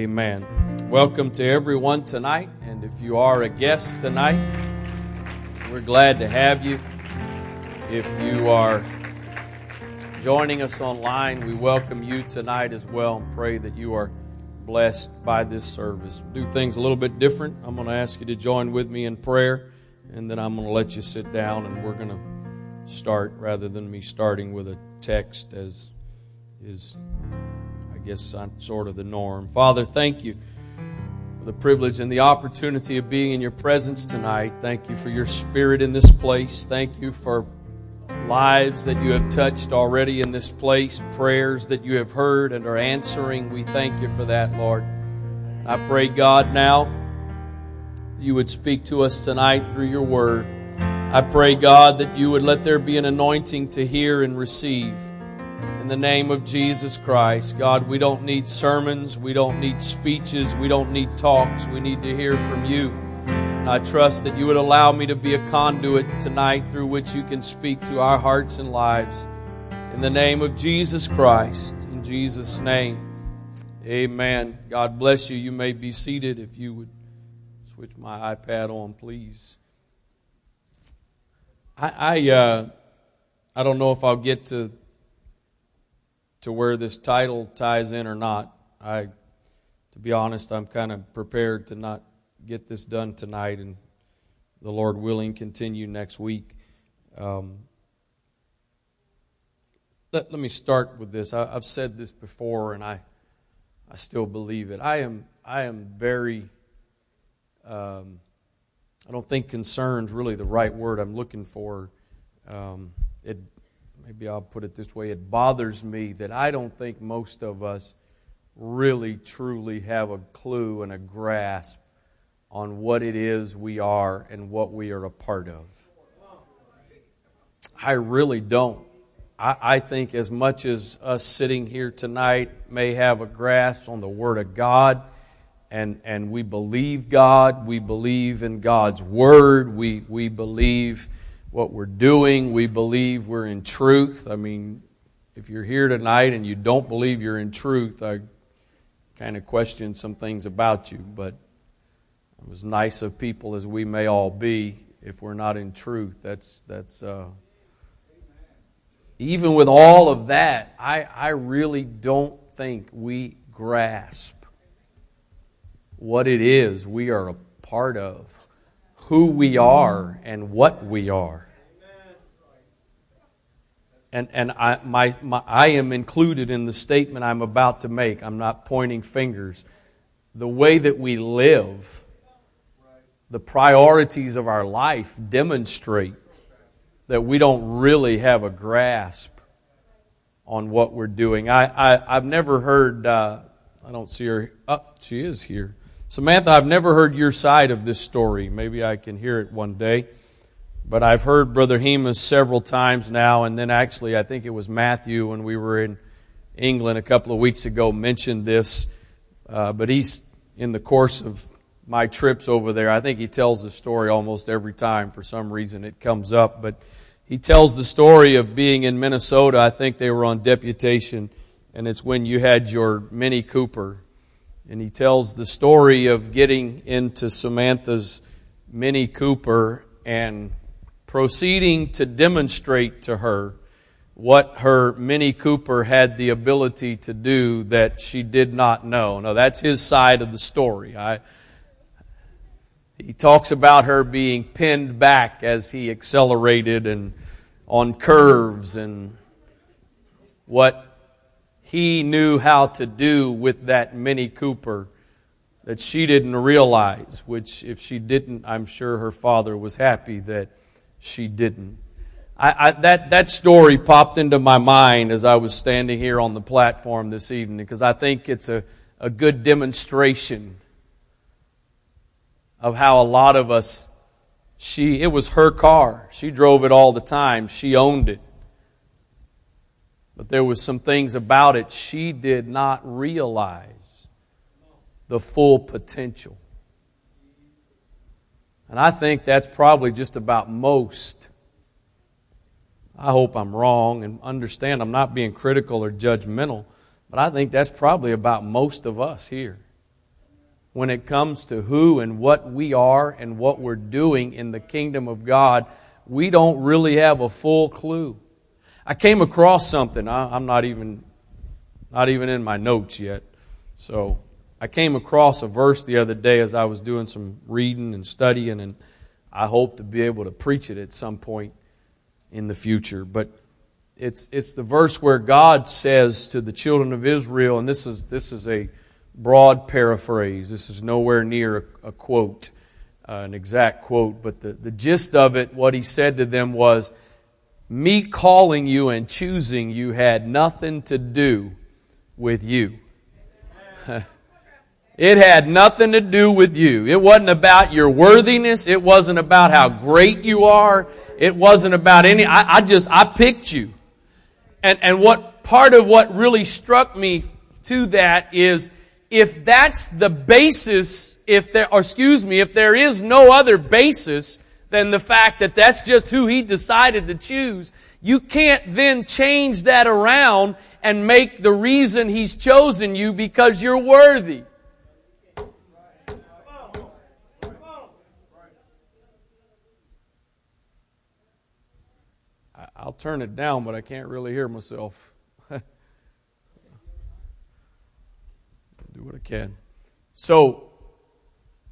Amen. Welcome to everyone tonight, and if you are a guest tonight, we're glad to have you. If you are joining us online, we welcome you tonight as well and pray that you are blessed by this service. Do things a little bit different. I'm going to ask you to join with me in prayer, and then I'm going to let you sit down, and we're going to start rather than me starting with a text as is Guess uh, sort of the norm. Father, thank you for the privilege and the opportunity of being in your presence tonight. Thank you for your spirit in this place. Thank you for lives that you have touched already in this place, prayers that you have heard and are answering. We thank you for that, Lord. I pray, God, now you would speak to us tonight through your word. I pray, God, that you would let there be an anointing to hear and receive the name of Jesus Christ. God, we don't need sermons. We don't need speeches. We don't need talks. We need to hear from you. I trust that you would allow me to be a conduit tonight through which you can speak to our hearts and lives. In the name of Jesus Christ. In Jesus' name. Amen. God bless you. You may be seated if you would switch my iPad on, please. I I, uh, I don't know if I'll get to to where this title ties in or not. I, to be honest, I'm kind of prepared to not get this done tonight, and the Lord willing, continue next week. Um, let, let me start with this. I, have said this before, and I, I still believe it. I am, I am very. Um, I don't think concerned really the right word I'm looking for. Um, it maybe I'll put it this way it bothers me that I don't think most of us really truly have a clue and a grasp on what it is we are and what we are a part of. I really don't. I, I think as much as us sitting here tonight may have a grasp on the Word of God, and, and we believe God, we believe in God's Word, we, we believe what we're doing. We believe we're in truth. I mean, if you're here tonight and you don't believe you're in truth, I kind of question some things about you. But as nice of people as we may all be, if we're not in truth, that's that's. Uh, even with all of that, I, I really don't think we grasp what it is we are a part of who we are and what we are. And, and I, my, my, I am included in the statement I'm about to make. I'm not pointing fingers. The way that we live, the priorities of our life demonstrate that we don't really have a grasp on what we're doing. I, I, have never heard, uh, I don't see her, oh, she is here. Samantha, I've never heard your side of this story. Maybe I can hear it one day. But I've heard Brother Hemus several times now, and then actually, I think it was Matthew when we were in England a couple of weeks ago mentioned this. Uh, but he's in the course of my trips over there. I think he tells the story almost every time. For some reason, it comes up. But he tells the story of being in Minnesota. I think they were on deputation, and it's when you had your Mini Cooper and he tells the story of getting into Samantha's Mini Cooper and proceeding to demonstrate to her what her Mini Cooper had the ability to do that she did not know. Now, that's his side of the story. I, he talks about her being pinned back as he accelerated and on curves and what he knew how to do with that Mini Cooper that she didn't realize, which if she didn't, I'm sure her father was happy that she didn't. I, I, that, that story popped into my mind as I was standing here on the platform this evening because I think it's a, a good demonstration of how a lot of us, she, it was her car. She drove it all the time. She owned it. But there was some things about it she did not realize the full potential. And I think that's probably just about most. I hope I'm wrong and understand I'm not being critical or judgmental, but I think that's probably about most of us here. when it comes to who and what we are and what we're doing in the kingdom of God, we don't really have a full clue. I came across something. I, am not even, not even in my notes yet. So I came across a verse the other day as I was doing some reading and studying, and I hope to be able to preach it at some point in the future. But it's, it's the verse where God says to the children of Israel, and this is, this is a broad paraphrase. This is nowhere near a, a quote, uh, an exact quote, but the, the gist of it, what he said to them was, Me calling you and choosing you had nothing to do with you. It had nothing to do with you. It wasn't about your worthiness. It wasn't about how great you are. It wasn't about any, I, I just, I picked you. And, and what part of what really struck me to that is if that's the basis, if there, or excuse me, if there is no other basis than the fact that that's just who he decided to choose, you can't then change that around and make the reason he's chosen you because you're worthy. I'll turn it down, but I can't really hear myself. Do what I can. So,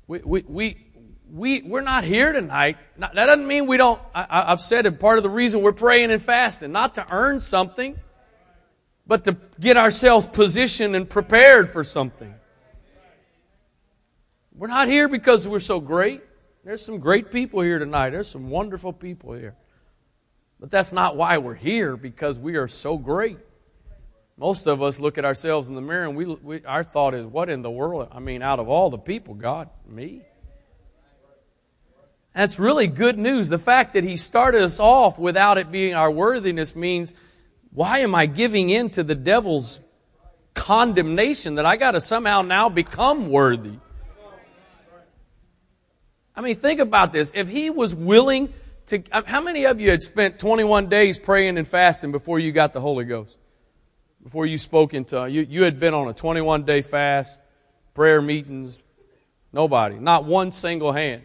we, we, we, we, we're not here tonight. That doesn't mean we don't, I, I've said it, part of the reason we're praying and fasting, not to earn something, but to get ourselves positioned and prepared for something. We're not here because we're so great. There's some great people here tonight. There's some wonderful people here. But that's not why we're here, because we are so great. Most of us look at ourselves in the mirror and we, we, our thought is, what in the world? I mean, out of all the people, God, me? That's really good news. The fact that He started us off without it being our worthiness means, why am I giving in to the devil's condemnation that I got to somehow now become worthy? I mean, think about this. If He was willing to, uh, how many of you had spent 21 days praying and fasting before you got the Holy Ghost? Before you spoke into, you, you had been on a 21 day fast, prayer meetings. Nobody. Not one single hand.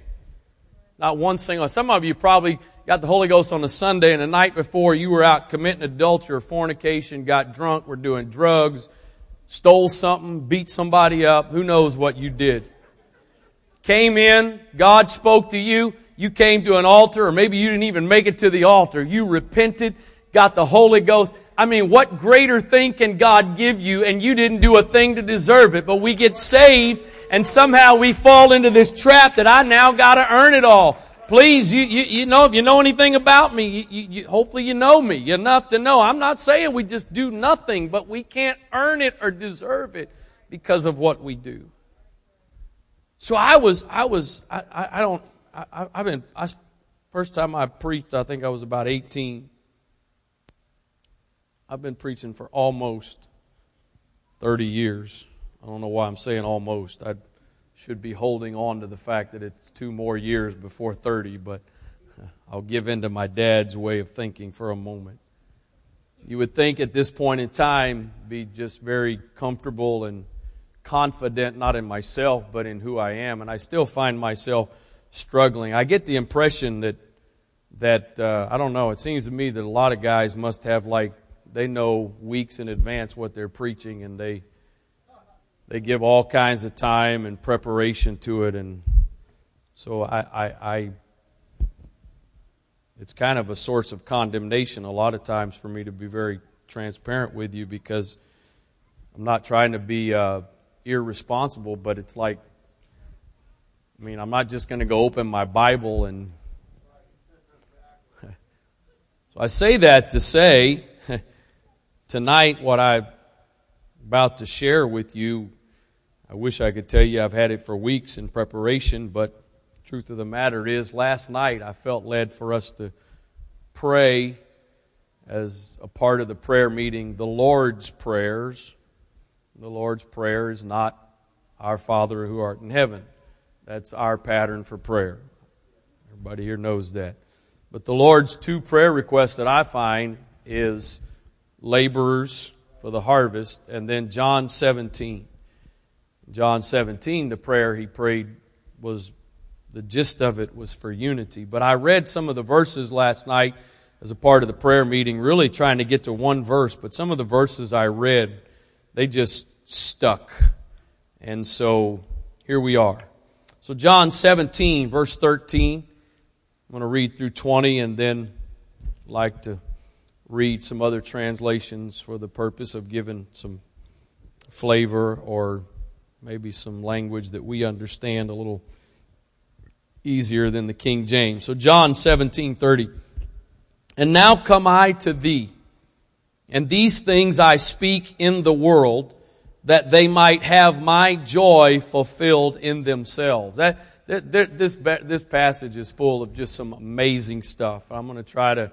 Not one single. Some of you probably got the Holy Ghost on a Sunday and the night before you were out committing adultery or fornication, got drunk, were doing drugs, stole something, beat somebody up. Who knows what you did? Came in, God spoke to you, you came to an altar, or maybe you didn't even make it to the altar. You repented, got the Holy Ghost. I mean, what greater thing can God give you and you didn't do a thing to deserve it? But we get saved and somehow we fall into this trap that I now gotta earn it all. Please, you, you, you know, if you know anything about me, you, you, hopefully you know me enough to know. I'm not saying we just do nothing, but we can't earn it or deserve it because of what we do. So I was, I was, I, I, I don't, I, have been, I, first time I preached, I think I was about 18. I've been preaching for almost 30 years. I don't know why I'm saying almost. I should be holding on to the fact that it's two more years before 30, but I'll give in to my dad's way of thinking for a moment. You would think at this point in time, be just very comfortable and confident, not in myself, but in who I am. And I still find myself struggling. I get the impression that that uh, I don't know. It seems to me that a lot of guys must have like they know weeks in advance what they're preaching, and they they give all kinds of time and preparation to it, and so I, I, I it's kind of a source of condemnation a lot of times for me to be very transparent with you because I'm not trying to be uh, irresponsible, but it's like I mean, I'm not just going to go open my Bible and. so I say that to say tonight what I'm about to share with you. I wish I could tell you I've had it for weeks in preparation, but truth of the matter is, last night I felt led for us to pray as a part of the prayer meeting the Lord's prayers. The Lord's Prayer is not our Father who art in heaven. That's our pattern for prayer. Everybody here knows that. But the Lord's two prayer requests that I find is laborers for the harvest and then John 17. John 17, the prayer he prayed was the gist of it was for unity. But I read some of the verses last night as a part of the prayer meeting, really trying to get to one verse, but some of the verses I read, they just stuck. And so here we are. So John 17, verse 13. I'm going to read through 20 and then like to read some other translations for the purpose of giving some flavor or maybe some language that we understand a little easier than the King James. So John 17:30. And now come I to thee, and these things I speak in the world, that they might have my joy fulfilled in themselves. That, that, this, this passage is full of just some amazing stuff. I'm going to try to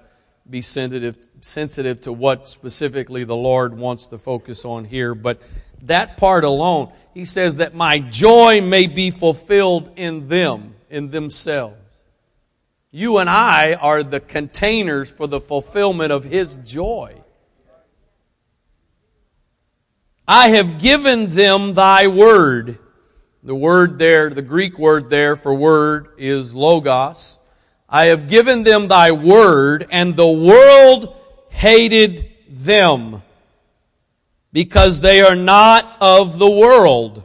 be sensitive, sensitive to what specifically the Lord wants to focus on here, but that part alone, he says that my joy may be fulfilled in them in themselves. You and I are the containers for the fulfillment of His joy. I have given them thy word. The word there, the Greek word there for word is logos. I have given them thy word, and the world hated them because they are not of the world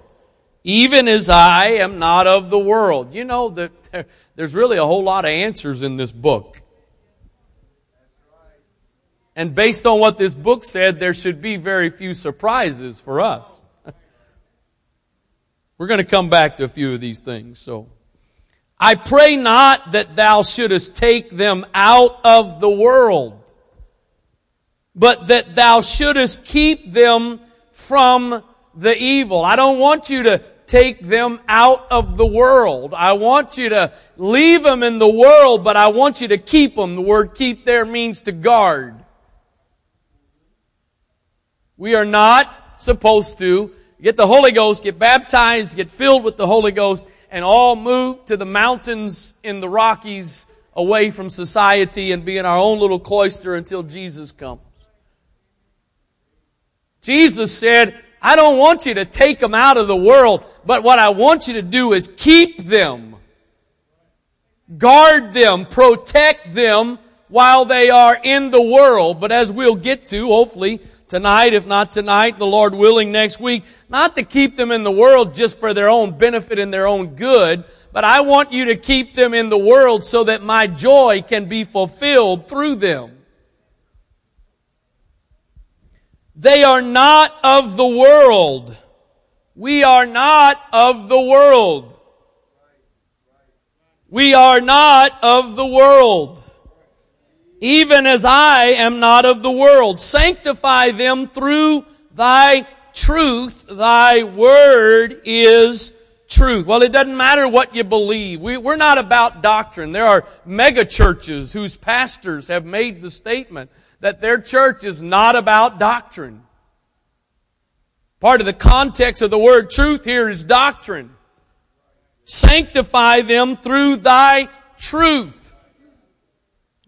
even as I am not of the world. You know that there's really a whole lot of answers in this book. And based on what this book said, there should be very few surprises for us. We're going to come back to a few of these things. So, I pray not that thou shouldest take them out of the world, but that thou shouldest keep them from the evil. I don't want you to take them out of the world. I want you to leave them in the world, but I want you to keep them. The word keep there means to guard. We are not supposed to get the Holy Ghost, get baptized, get filled with the Holy Ghost, and all move to the mountains in the Rockies away from society and be in our own little cloister until Jesus comes. Jesus said, I don't want you to take them out of the world, but what I want you to do is keep them. Guard them, protect them while they are in the world. But as we'll get to, hopefully, tonight, if not tonight, the Lord willing next week, not to keep them in the world just for their own benefit and their own good, but I want you to keep them in the world so that my joy can be fulfilled through them. They are not of the world. We are not of the world. We are not of the world. Even as I am not of the world. Sanctify them through thy truth. Thy word is truth. Well, it doesn't matter what you believe. We, are not about doctrine. There are mega churches whose pastors have made the statement that their church is not about doctrine. Part of the context of the word truth here is doctrine. Sanctify them through thy truth.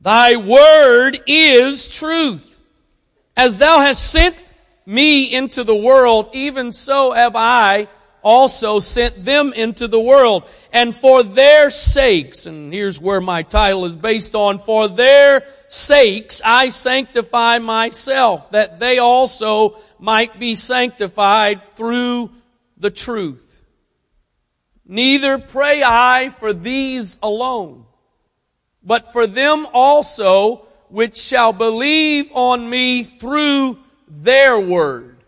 Thy word is truth. As thou hast sent me into the world, even so have I also sent them into the world. And for their sakes, and here's where my title is based on, for their sakes I sanctify myself, that they also might be sanctified through the truth. Neither pray I for these alone, but for them also which shall believe on me through their word.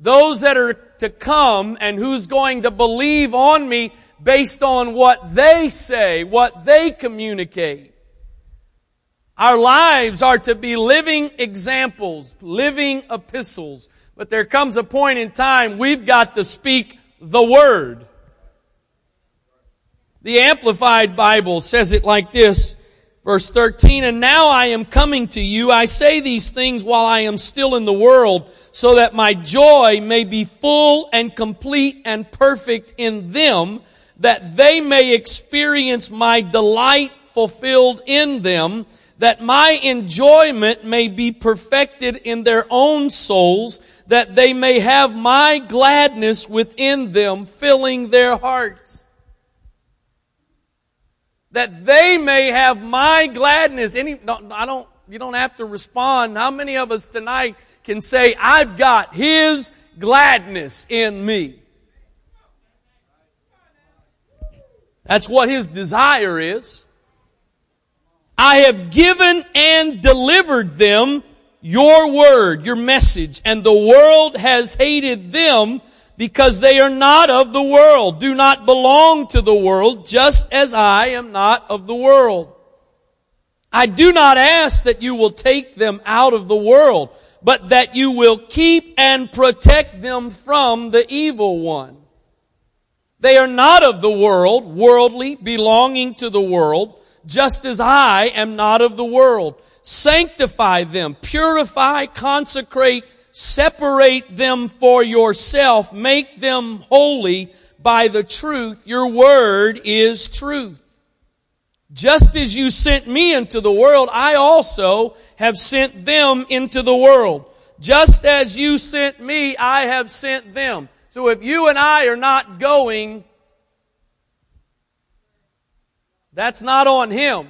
Those that are to come and who's going to believe on me based on what they say, what they communicate. Our lives are to be living examples, living epistles. But there comes a point in time we've got to speak the Word. The Amplified Bible says it like this, Verse 13, and now I am coming to you. I say these things while I am still in the world so that my joy may be full and complete and perfect in them that they may experience my delight fulfilled in them that my enjoyment may be perfected in their own souls, that they may have my gladness within them, filling their hearts. That they may have my gladness. Any, I don't, you don't have to respond. How many of us tonight can say, I've got His gladness in me? That's what His desire is. I have given and delivered them your word, your message, and the world has hated them because they are not of the world, do not belong to the world, just as I am not of the world. I do not ask that you will take them out of the world, but that you will keep and protect them from the evil one. They are not of the world, worldly, belonging to the world, just as I am not of the world. Sanctify them, purify, consecrate, separate them for yourself, make them holy by the truth. Your word is truth. Just as you sent me into the world, I also have sent them into the world. Just as you sent me, I have sent them. So if you and I are not going, that's not on him.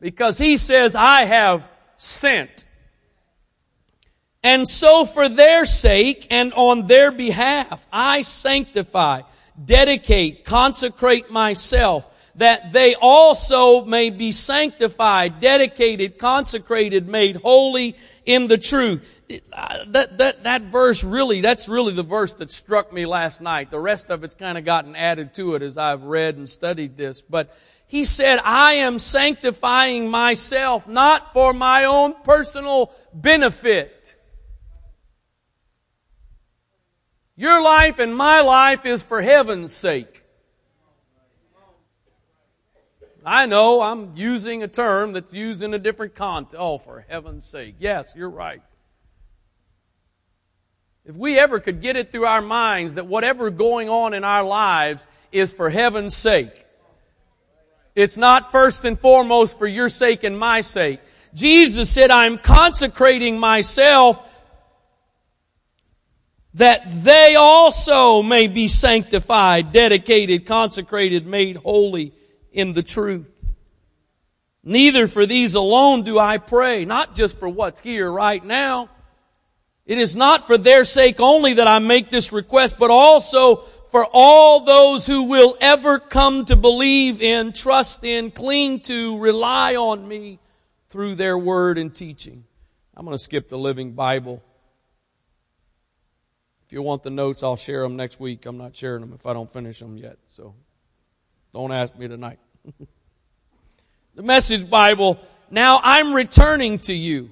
Because he says, I have sent. And so for their sake and on their behalf, I sanctify, dedicate, consecrate myself, that they also may be sanctified, dedicated, consecrated, made holy in the truth. That, that, that verse really, that's really the verse that struck me last night. The rest of it's kind of gotten added to it as I've read and studied this. But he said, I am sanctifying myself not for my own personal benefit. Your life and my life is for heaven's sake. I know I'm using a term that's used in a different context. Oh, for heaven's sake. Yes, you're right. If we ever could get it through our minds that whatever going on in our lives is for heaven's sake. It's not first and foremost for your sake and my sake. Jesus said, I'm consecrating myself that they also may be sanctified, dedicated, consecrated, made holy in the truth. Neither for these alone do I pray, not just for what's here right now. It is not for their sake only that I make this request, but also for all those who will ever come to believe in, trust in, cling to, rely on me through their word and teaching. I'm going to skip the Living Bible. If you want the notes, I'll share them next week. I'm not sharing them if I don't finish them yet. So don't ask me tonight. the Message Bible, now I'm returning to you.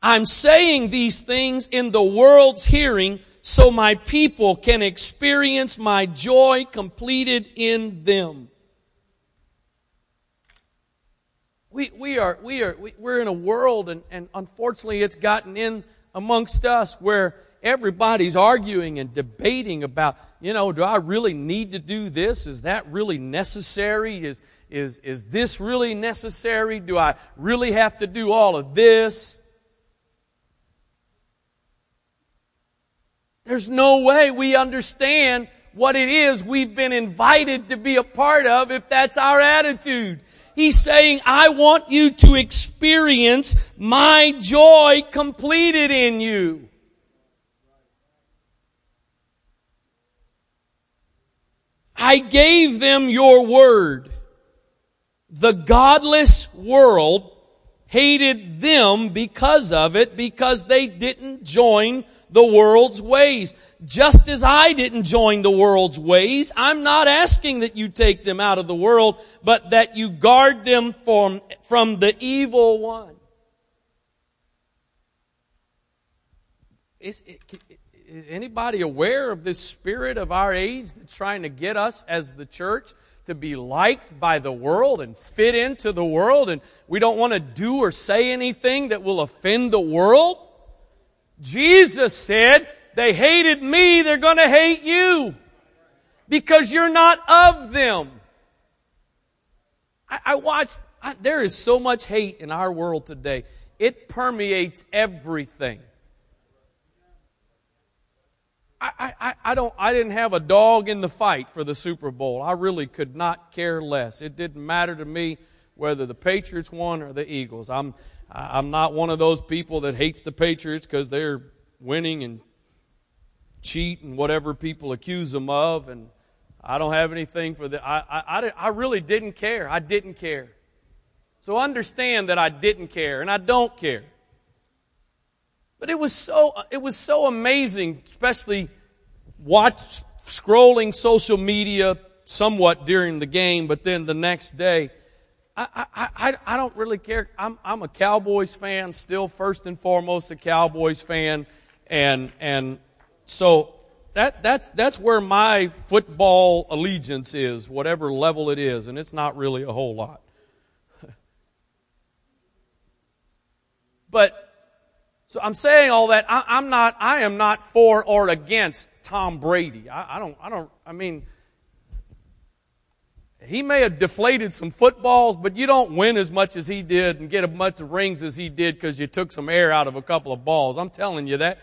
I'm saying these things in the world's hearing so my people can experience my joy completed in them. We, we are, we are, we, we're in a world and, and unfortunately it's gotten in amongst us where everybody's arguing and debating about, you know, do I really need to do this? Is that really necessary? Is, is, is this really necessary? Do I really have to do all of this? There's no way we understand what it is we've been invited to be a part of if that's our attitude. He's saying, I want you to experience my joy completed in you. I gave them your word. The godless world hated them because of it, because they didn't join the world's ways. Just as I didn't join the world's ways, I'm not asking that you take them out of the world, but that you guard them from, from the evil one. Is anybody aware of this spirit of our age that's trying to get us as the church to be liked by the world and fit into the world and we don't want to do or say anything that will offend the world? Jesus said, they hated me, they're going to hate you because you're not of them. I, I watched, I, there is so much hate in our world today. It permeates everything. I, I, I don't I didn't have a dog in the fight for the Super Bowl. I really could not care less. It didn't matter to me whether the Patriots won or the Eagles. I'm I'm not one of those people that hates the Patriots because they're winning and cheat and whatever people accuse them of, and I don't have anything for that. I, I, I really didn't care. I didn't care. So understand that I didn't care and I don't care. But it was so, it was so amazing, especially watch, scrolling social media somewhat during the game, but then the next day, I, I, I, I don't really care. I'm, I'm a Cowboys fan, still first and foremost a Cowboys fan. And, and so that, that's, that's where my football allegiance is, whatever level it is, and it's not really a whole lot. but so I'm saying all that. I, am not. I am not for or against Tom Brady. I, I don't. I don't. I mean, he may have deflated some footballs, but you don't win as much as he did and get as much rings as he did because you took some air out of a couple of balls. I'm telling you that.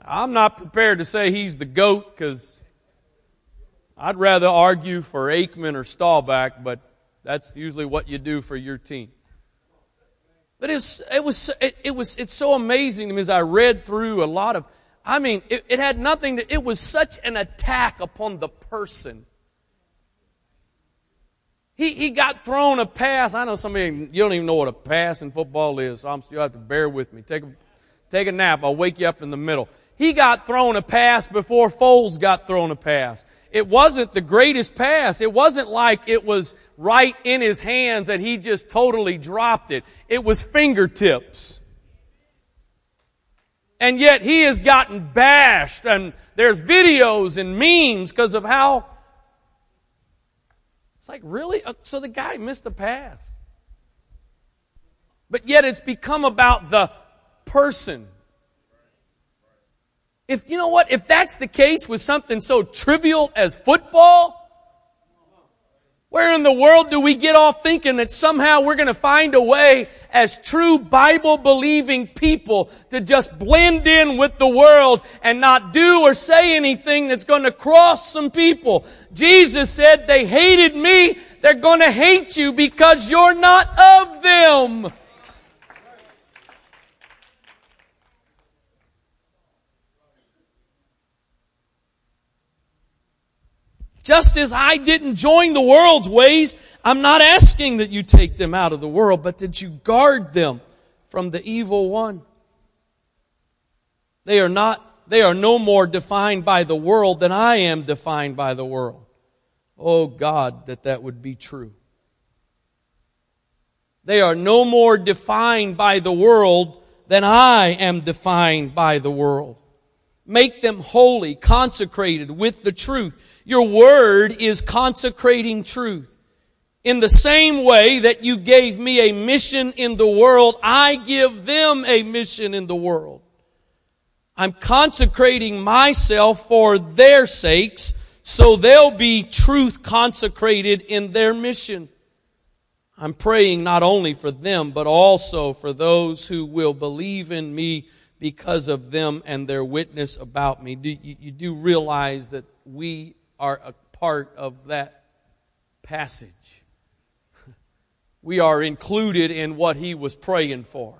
I'm not prepared to say he's the GOAT because I'd rather argue for Aikman or Staubach, but that's usually what you do for your team. But it was, it was, it, it was, it's so amazing to me as I read through a lot of, I mean, it, it had nothing to, it was such an attack upon the person. He, he got thrown a pass. I know some of you, don't even know what a pass in football is, so I'm, you'll have to bear with me. Take a, take a nap. I'll wake you up in the middle. He got thrown a pass before Foles got thrown a pass. It wasn't the greatest pass. It wasn't like it was right in his hands and he just totally dropped it. It was fingertips. And yet he has gotten bashed and there's videos and memes because of how it's like, really? Uh, so the guy missed a pass. But yet it's become about the person. If, you know what, if that's the case with something so trivial as football, where in the world do we get off thinking that somehow we're going to find a way as true Bible believing people to just blend in with the world and not do or say anything that's going to cross some people? Jesus said they hated me. They're going to hate you because you're not of them. Just as I didn't join the world's ways, I'm not asking that you take them out of the world, but that you guard them from the evil one. They are not, they are no more defined by the world than I am defined by the world. Oh God, that that would be true. They are no more defined by the world than I am defined by the world. Make them holy, consecrated with the truth. Your word is consecrating truth. In the same way that you gave me a mission in the world, I give them a mission in the world. I'm consecrating myself for their sakes so they'll be truth consecrated in their mission. I'm praying not only for them, but also for those who will believe in me because of them and their witness about me. Do, you, you do realize that we are a part of that passage. We are included in what he was praying for.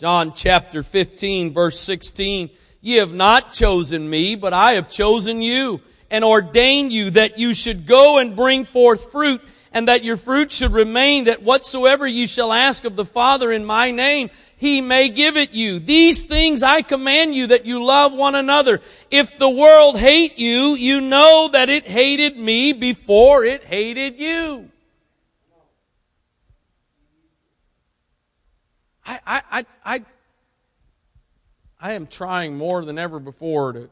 John chapter 15 verse 16, ye have not chosen me, but I have chosen you and ordained you that you should go and bring forth fruit and that your fruit should remain that whatsoever you shall ask of the Father in my name, he may give it you. These things I command you that you love one another. If the world hate you, you know that it hated me before it hated you. I, I, I, I, I am trying more than ever before to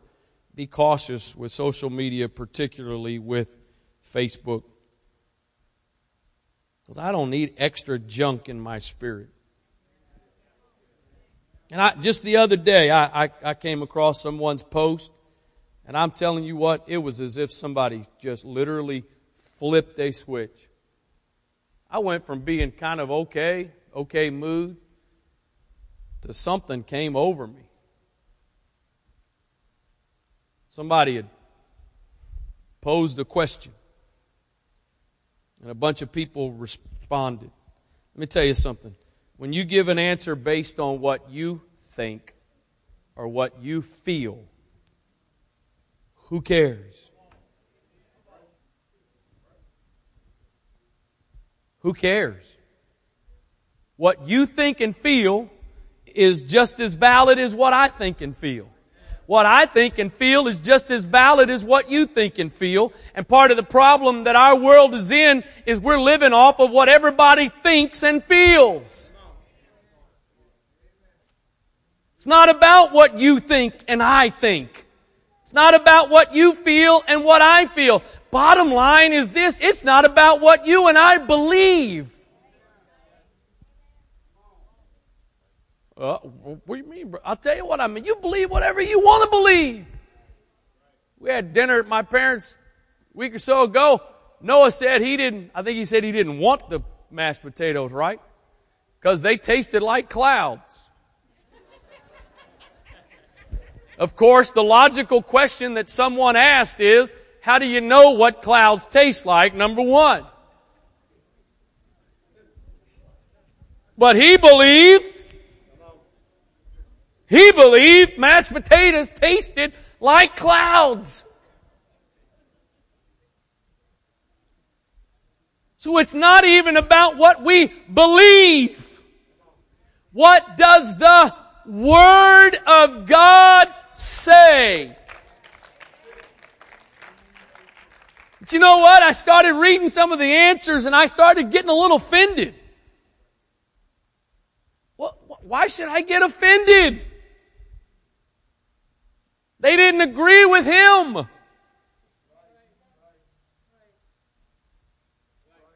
be cautious with social media, particularly with Facebook. Because I don't need extra junk in my spirit. And I, just the other day, I, I, I came across someone's post, And I'm telling you what, it was as if somebody just literally flipped a switch. I went from being kind of okay, okay mood, to something came over me. Somebody had posed a question, and a bunch of people responded. Let me tell you something. When you give an answer based on what you think or what you feel, who cares? Who cares? What you think and feel is just as valid as what I think and feel. What I think and feel is just as valid as what you think and feel. And part of the problem that our world is in is we're living off of what everybody thinks and feels. It's not about what you think and I think. It's not about what you feel and what I feel. Bottom line is this, it's not about what you and I believe. Uh, what do you mean? I'll tell you what I mean. You believe whatever you want to believe. We had dinner at my parents' week or so ago. Noah said he didn't, I think he said he didn't want the mashed potatoes, right? Because they tasted like clouds. Of course, the logical question that someone asked is, how do you know what clouds taste like? Number one. But he believed he believed mashed potatoes tasted like clouds. So it's not even about what we believe. What does the Word of God say? But you know what? I started reading some of the answers and I started getting a little offended. Why should I get offended? They didn't agree with him. Of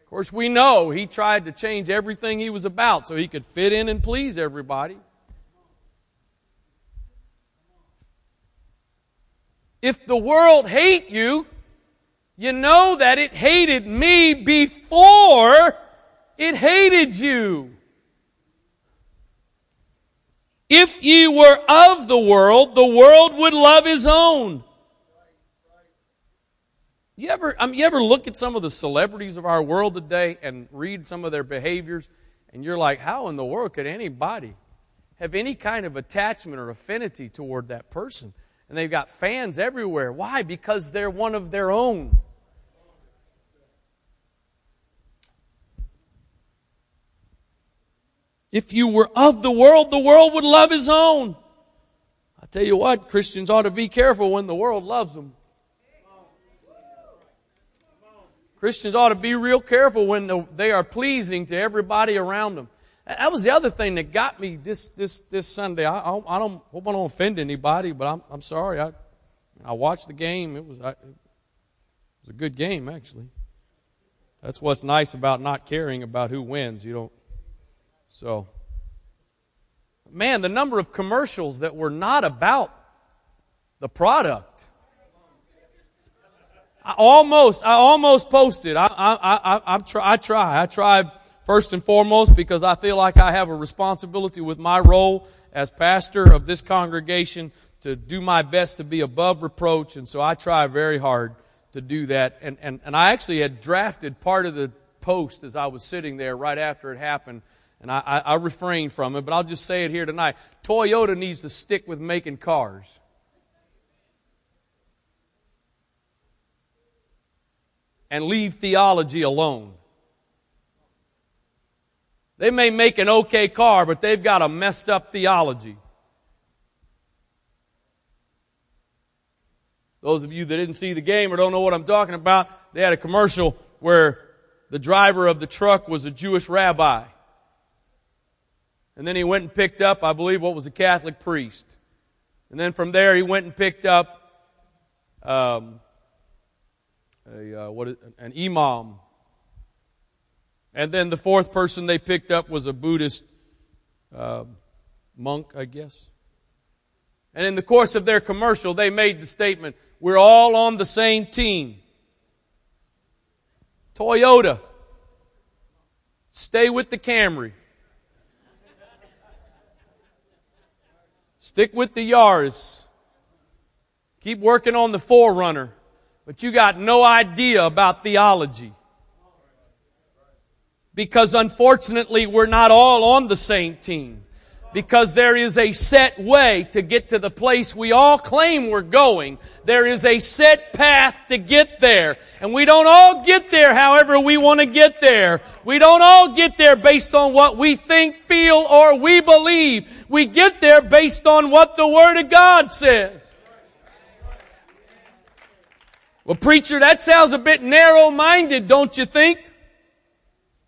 course, we know he tried to change everything he was about so he could fit in and please everybody. If the world hate you, you know that it hated me before it hated you. If ye were of the world, the world would love his own. You ever, I mean, you ever look at some of the celebrities of our world today and read some of their behaviors, and you're like, how in the world could anybody have any kind of attachment or affinity toward that person? And they've got fans everywhere. Why? Because they're one of their own. If you were of the world, the world would love his own. I tell you what, Christians ought to be careful when the world loves them. Christians ought to be real careful when they are pleasing to everybody around them. That was the other thing that got me this this this Sunday. I, I, I don't hope I don't offend anybody, but I'm I'm sorry. I I watched the game. It was I, it was a good game actually. That's what's nice about not caring about who wins. You don't so, man, the number of commercials that were not about the product. I almost, I almost posted. I, I, I, I, try, I try. I try first and foremost because I feel like I have a responsibility with my role as pastor of this congregation to do my best to be above reproach. And so I try very hard to do that. And, and, and I actually had drafted part of the post as I was sitting there right after it happened and I, I, I refrain from it, but I'll just say it here tonight. Toyota needs to stick with making cars. And leave theology alone. They may make an okay car, but they've got a messed up theology. Those of you that didn't see the game or don't know what I'm talking about, they had a commercial where the driver of the truck was a Jewish rabbi. And then he went and picked up, I believe, what was a Catholic priest. And then from there, he went and picked up um, a, uh, what is, an imam. And then the fourth person they picked up was a Buddhist uh, monk, I guess. And in the course of their commercial, they made the statement, we're all on the same team. Toyota, stay with the Camry. Stick with the Yaris. Keep working on the 4Runner. But you got no idea about theology. Because unfortunately, we're not all on the same team because there is a set way to get to the place we all claim we're going. There is a set path to get there. And we don't all get there however we want to get there. We don't all get there based on what we think, feel, or we believe. We get there based on what the Word of God says. Well, preacher, that sounds a bit narrow-minded, don't you think?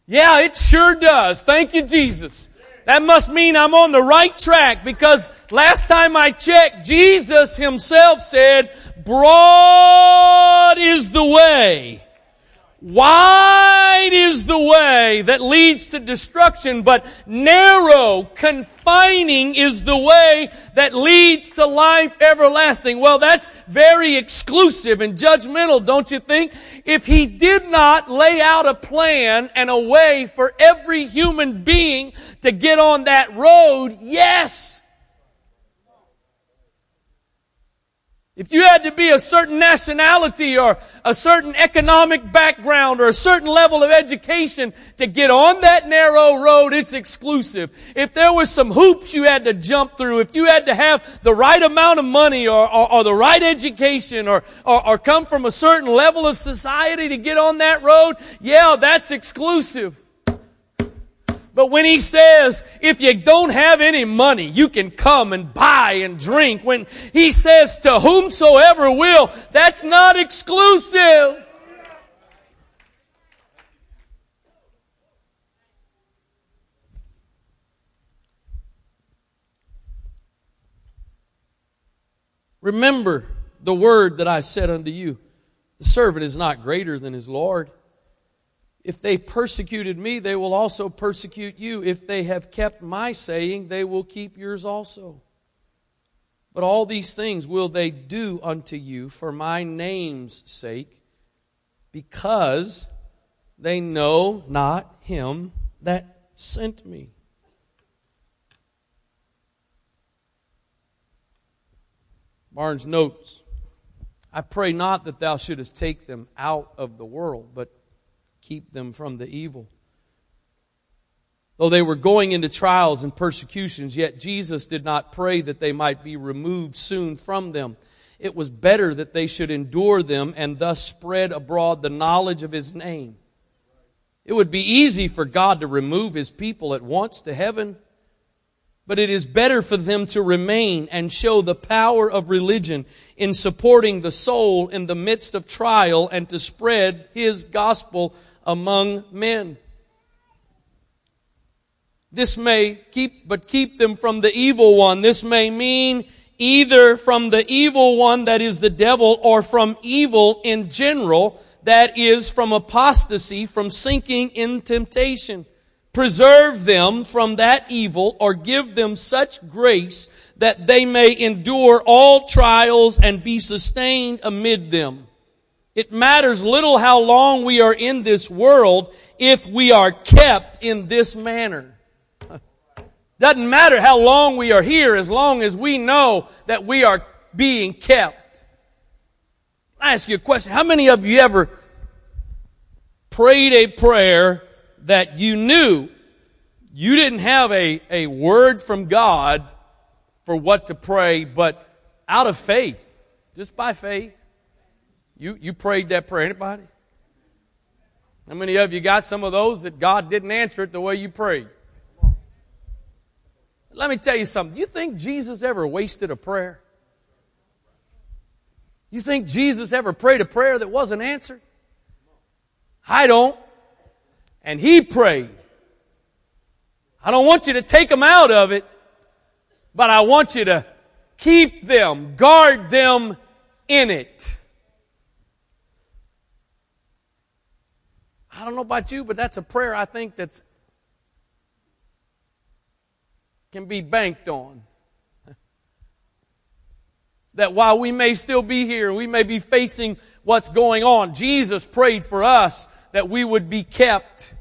Yeah, it sure does. Thank you, Jesus. That must mean I'm on the right track because last time I checked, Jesus himself said, broad is the way Wide is the way that leads to destruction, but narrow, confining is the way that leads to life everlasting. Well, that's very exclusive and judgmental, don't you think? If he did not lay out a plan and a way for every human being to get on that road, yes, If you had to be a certain nationality or a certain economic background or a certain level of education to get on that narrow road, it's exclusive. If there was some hoops you had to jump through, if you had to have the right amount of money or, or, or the right education or, or, or come from a certain level of society to get on that road, yeah, that's exclusive. But when he says, if you don't have any money, you can come and buy and drink. When he says, to whomsoever will, that's not exclusive. Remember the word that I said unto you. The servant is not greater than his Lord. If they persecuted me, they will also persecute you. If they have kept my saying, they will keep yours also. But all these things will they do unto you for my name's sake, because they know not him that sent me. Barnes notes, I pray not that thou shouldest take them out of the world, but keep them from the evil. Though they were going into trials and persecutions, yet Jesus did not pray that they might be removed soon from them. It was better that they should endure them and thus spread abroad the knowledge of His name. It would be easy for God to remove His people at once to heaven, but it is better for them to remain and show the power of religion in supporting the soul in the midst of trial and to spread His gospel among men. This may keep, but keep them from the evil one. This may mean either from the evil one that is the devil or from evil in general that is from apostasy, from sinking in temptation. Preserve them from that evil or give them such grace that they may endure all trials and be sustained amid them. It matters little how long we are in this world if we are kept in this manner. Doesn't matter how long we are here as long as we know that we are being kept. I ask you a question. How many of you ever prayed a prayer that you knew you didn't have a, a word from God for what to pray, but out of faith, just by faith, you, you prayed that prayer. Anybody? How many of you got some of those that God didn't answer it the way you prayed? Let me tell you something. You think Jesus ever wasted a prayer? You think Jesus ever prayed a prayer that wasn't answered? I don't. And he prayed. I don't want you to take them out of it, but I want you to keep them, guard them in it. I don't know about you, but that's a prayer I think that's can be banked on. that while we may still be here, we may be facing what's going on, Jesus prayed for us that we would be kept.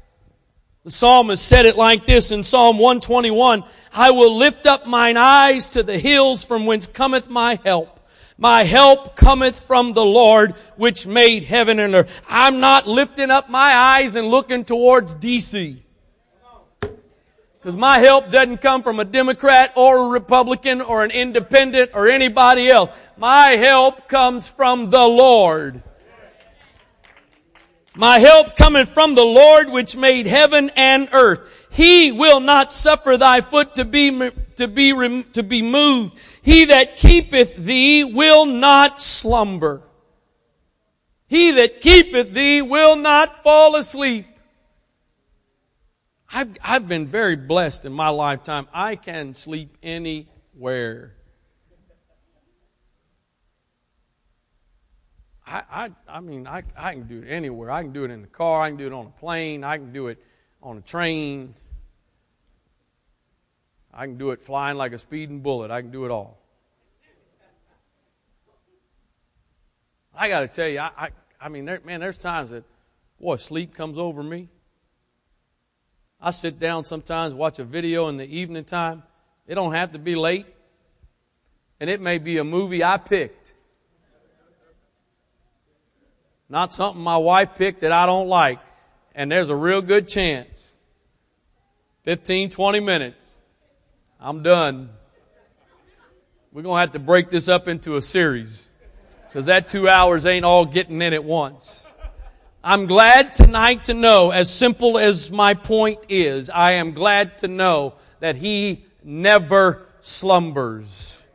The psalmist said it like this in Psalm 121, I will lift up mine eyes to the hills from whence cometh my help. My help cometh from the Lord which made heaven and earth. I'm not lifting up my eyes and looking towards DC. Because my help doesn't come from a Democrat or a Republican or an independent or anybody else. My help comes from the Lord. My help cometh from the Lord which made heaven and earth. He will not suffer thy foot to be, to be, to be moved. He that keepeth thee will not slumber. He that keepeth thee will not fall asleep. I've, I've been very blessed in my lifetime. I can sleep anywhere. I, I, I mean, I, I can do it anywhere. I can do it in the car. I can do it on a plane. I can do it on a train. I can do it flying like a speeding bullet. I can do it all. I got to tell you, I, I, I mean, there, man, there's times that, boy, sleep comes over me. I sit down sometimes, watch a video in the evening time. It don't have to be late. And it may be a movie I picked. Not something my wife picked that I don't like. And there's a real good chance. 15, 20 minutes. I'm done. We're going to have to break this up into a series. Because that two hours ain't all getting in at once. I'm glad tonight to know, as simple as my point is, I am glad to know that He never slumbers.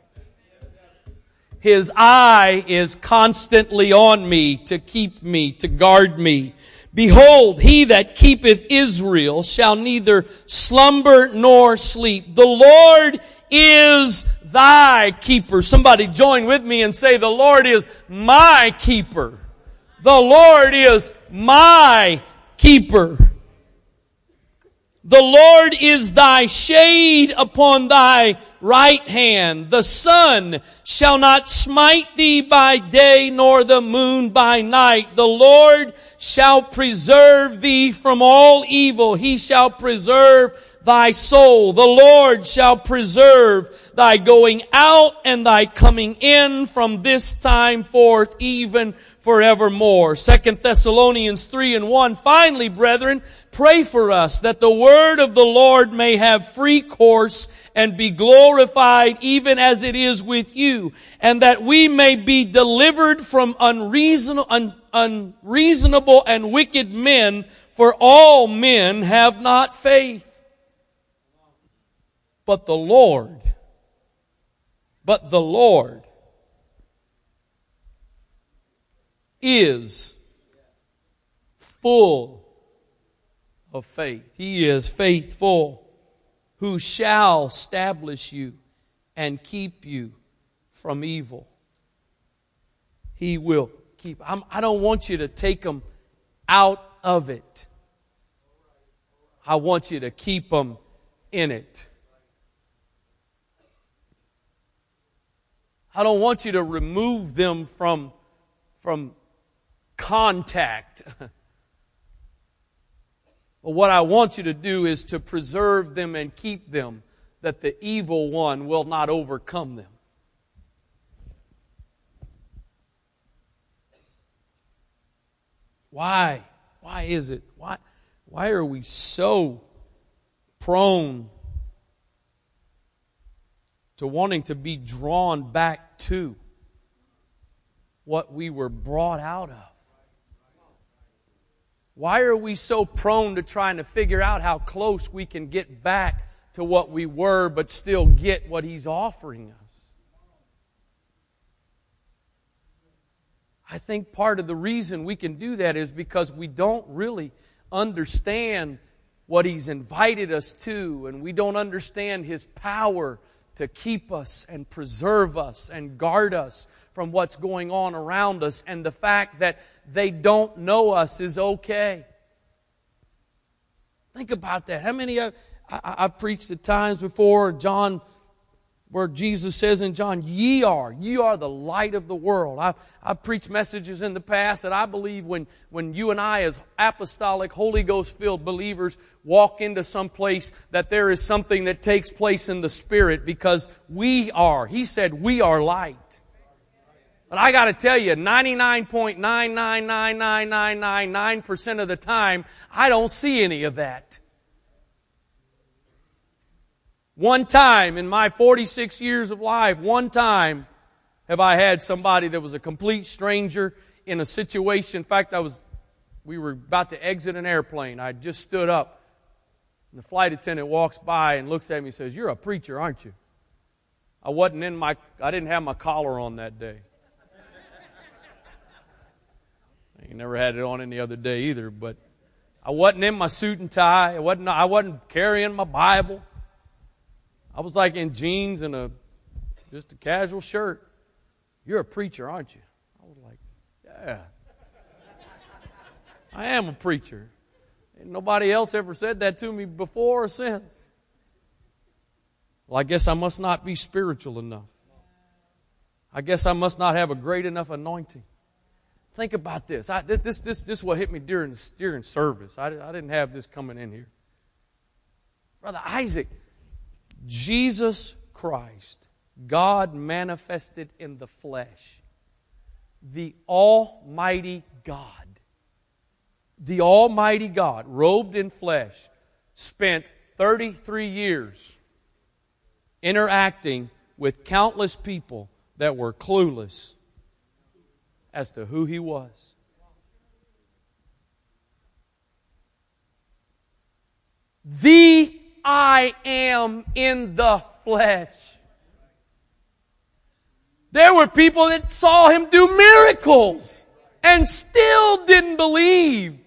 His eye is constantly on me to keep me, to guard me. Behold, he that keepeth Israel shall neither slumber nor sleep. The Lord is thy keeper. Somebody join with me and say, the Lord is my keeper. The Lord is my keeper. The Lord is thy shade upon thy right hand. The sun shall not smite thee by day, nor the moon by night. The Lord shall preserve thee from all evil. He shall preserve thy soul. The Lord shall preserve thy going out and thy coming in from this time forth, even forevermore. Second Thessalonians 3 and 1. Finally, brethren, pray for us that the word of the Lord may have free course and be glorified even as it is with you, and that we may be delivered from unreasonable, un, unreasonable and wicked men, for all men have not faith. But the Lord, but the Lord is full of faith. He is faithful who shall establish you and keep you from evil. He will keep. I'm, I do not want you to take them out of it. I want you to keep them in it. I don't want you to remove them from, from contact. what I want you to do is to preserve them and keep them, that the evil one will not overcome them. Why? Why is it? Why, why are we so prone to wanting to be drawn back to what we were brought out of? Why are we so prone to trying to figure out how close we can get back to what we were but still get what He's offering us? I think part of the reason we can do that is because we don't really understand what He's invited us to, and we don't understand His power to keep us and preserve us and guard us from what's going on around us, and the fact that they don't know us is okay. Think about that. How many of I, have preached at times before, John where Jesus says in John, ye are, ye are the light of the world. I've, I've preached messages in the past that I believe when, when you and I as apostolic, Holy Ghost filled believers walk into some place that there is something that takes place in the Spirit because we are. He said we are light. But I gotta tell you, 99.9999999% of the time, I don't see any of that. One time in my 46 years of life, one time have I had somebody that was a complete stranger in a situation. In fact, I was, we were about to exit an airplane. I just stood up. And the flight attendant walks by and looks at me and says, You're a preacher, aren't you? I wasn't in my, I didn't have my collar on that day. I never had it on any other day either, but I wasn't in my suit and tie. I wasn't, I wasn't carrying my Bible. I was like in jeans and a just a casual shirt. You're a preacher, aren't you? I was like, yeah. I am a preacher. And nobody else ever said that to me before or since. Well, I guess I must not be spiritual enough. I guess I must not have a great enough anointing. Think about this. I, this, this, this, this is what hit me during, during service. I, I didn't have this coming in here. Brother Isaac, Jesus Christ, God manifested in the flesh, the Almighty God, the Almighty God, robed in flesh, spent 33 years interacting with countless people that were clueless as to who he was. The I am in the flesh. There were people that saw him do miracles and still didn't believe.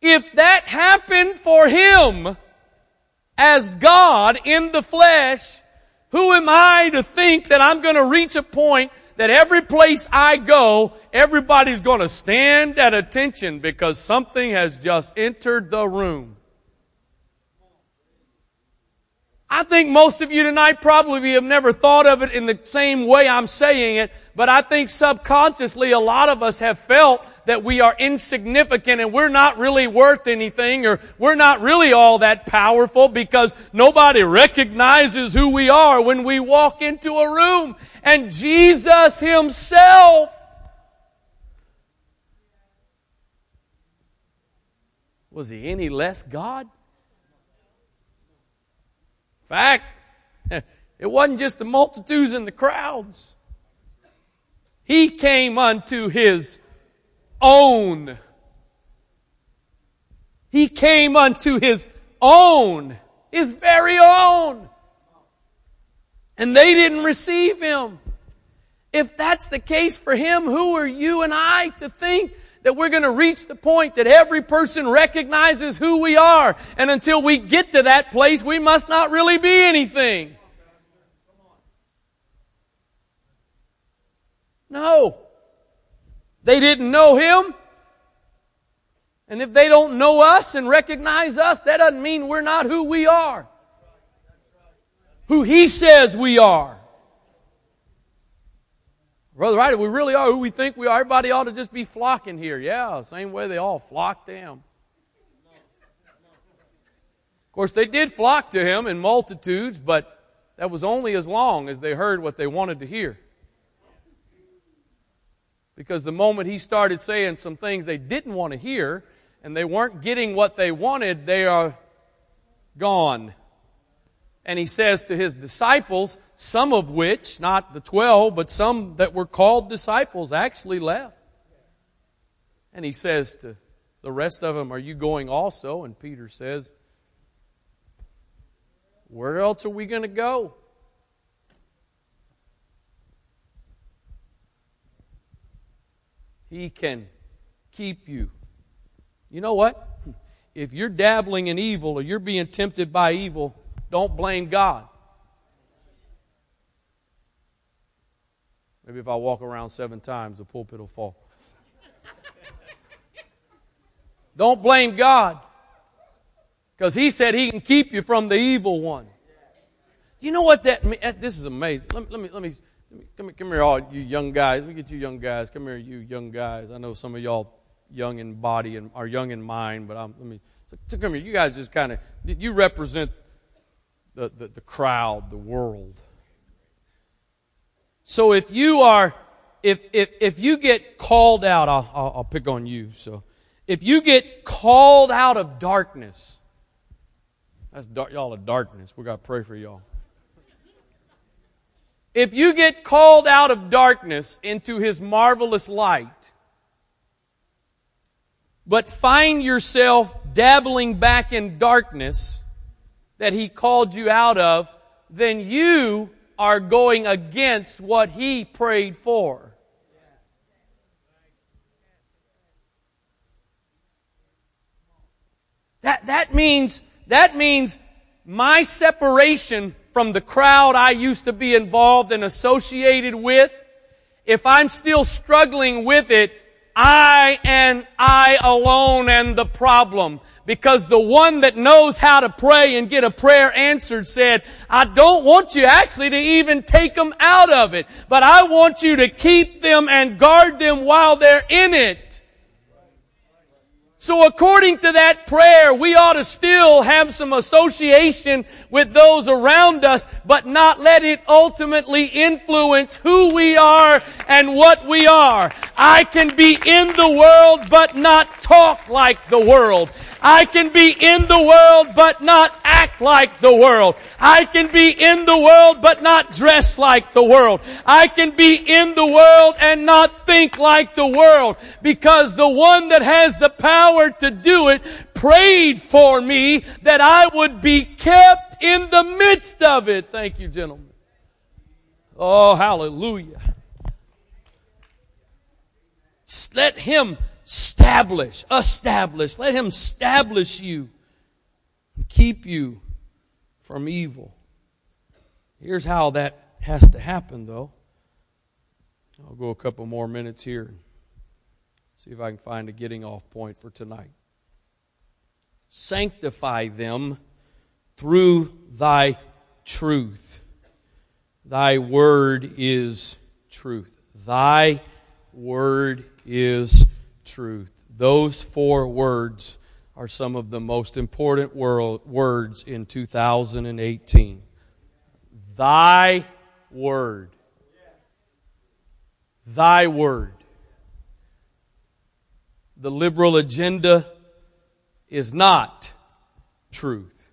If that happened for him as God in the flesh, who am I to think that I'm going to reach a point that every place I go, everybody's going to stand at attention because something has just entered the room. I think most of you tonight probably have never thought of it in the same way I'm saying it, but I think subconsciously a lot of us have felt that we are insignificant and we're not really worth anything or we're not really all that powerful because nobody recognizes who we are when we walk into a room. And Jesus Himself was He any less God? Fact, it wasn't just the multitudes and the crowds. He came unto His own. He came unto his own, his very own. And they didn't receive him. If that's the case for him, who are you and I to think that we're going to reach the point that every person recognizes who we are? And until we get to that place, we must not really be anything. No. They didn't know him. And if they don't know us and recognize us, that doesn't mean we're not who we are. Who he says we are. Brother, right, we really are who we think we are. Everybody ought to just be flocking here. Yeah, same way they all flocked to him. Of course, they did flock to him in multitudes, but that was only as long as they heard what they wanted to hear. Because the moment he started saying some things they didn't want to hear and they weren't getting what they wanted, they are gone. And he says to his disciples, some of which, not the twelve, but some that were called disciples actually left. And he says to the rest of them, Are you going also? And Peter says, Where else are we going to go? He can keep you. You know what? If you're dabbling in evil or you're being tempted by evil, don't blame God. Maybe if I walk around seven times, the pulpit will fall. don't blame God. Because He said He can keep you from the evil one. You know what that means? Eh, this is amazing. Let me, let me, let me, come, here, come here, all you young guys. Let me get you young guys. Come here, you young guys. I know some of y'all young in body and are young in mind, but I'm, let me, so, so come here. You guys just kind of, you represent the, the, the crowd, the world. So if you are, if, if, if you get called out, I'll, I'll, I'll pick on you. So if you get called out of darkness, that's dark, y'all of darkness. We got to pray for y'all. If you get called out of darkness into His marvelous light, but find yourself dabbling back in darkness that He called you out of, then you are going against what He prayed for. That, that means, that means my separation from the crowd I used to be involved and associated with, if I'm still struggling with it, I and I alone am the problem. Because the one that knows how to pray and get a prayer answered said, I don't want you actually to even take them out of it, but I want you to keep them and guard them while they're in it. So according to that prayer, we ought to still have some association with those around us, but not let it ultimately influence who we are and what we are. I can be in the world, but not talk like the world. I can be in the world but not act like the world. I can be in the world but not dress like the world. I can be in the world and not think like the world because the one that has the power to do it prayed for me that I would be kept in the midst of it. Thank you, gentlemen. Oh, hallelujah. Let him establish, establish. Let him establish you and keep you from evil. Here's how that has to happen, though. I'll go a couple more minutes here see if I can find a getting off point for tonight. Sanctify them through thy truth. Thy word is truth. Thy word is truth. Those four words are some of the most important world, words in 2018. Thy word. Thy word. The liberal agenda is not truth.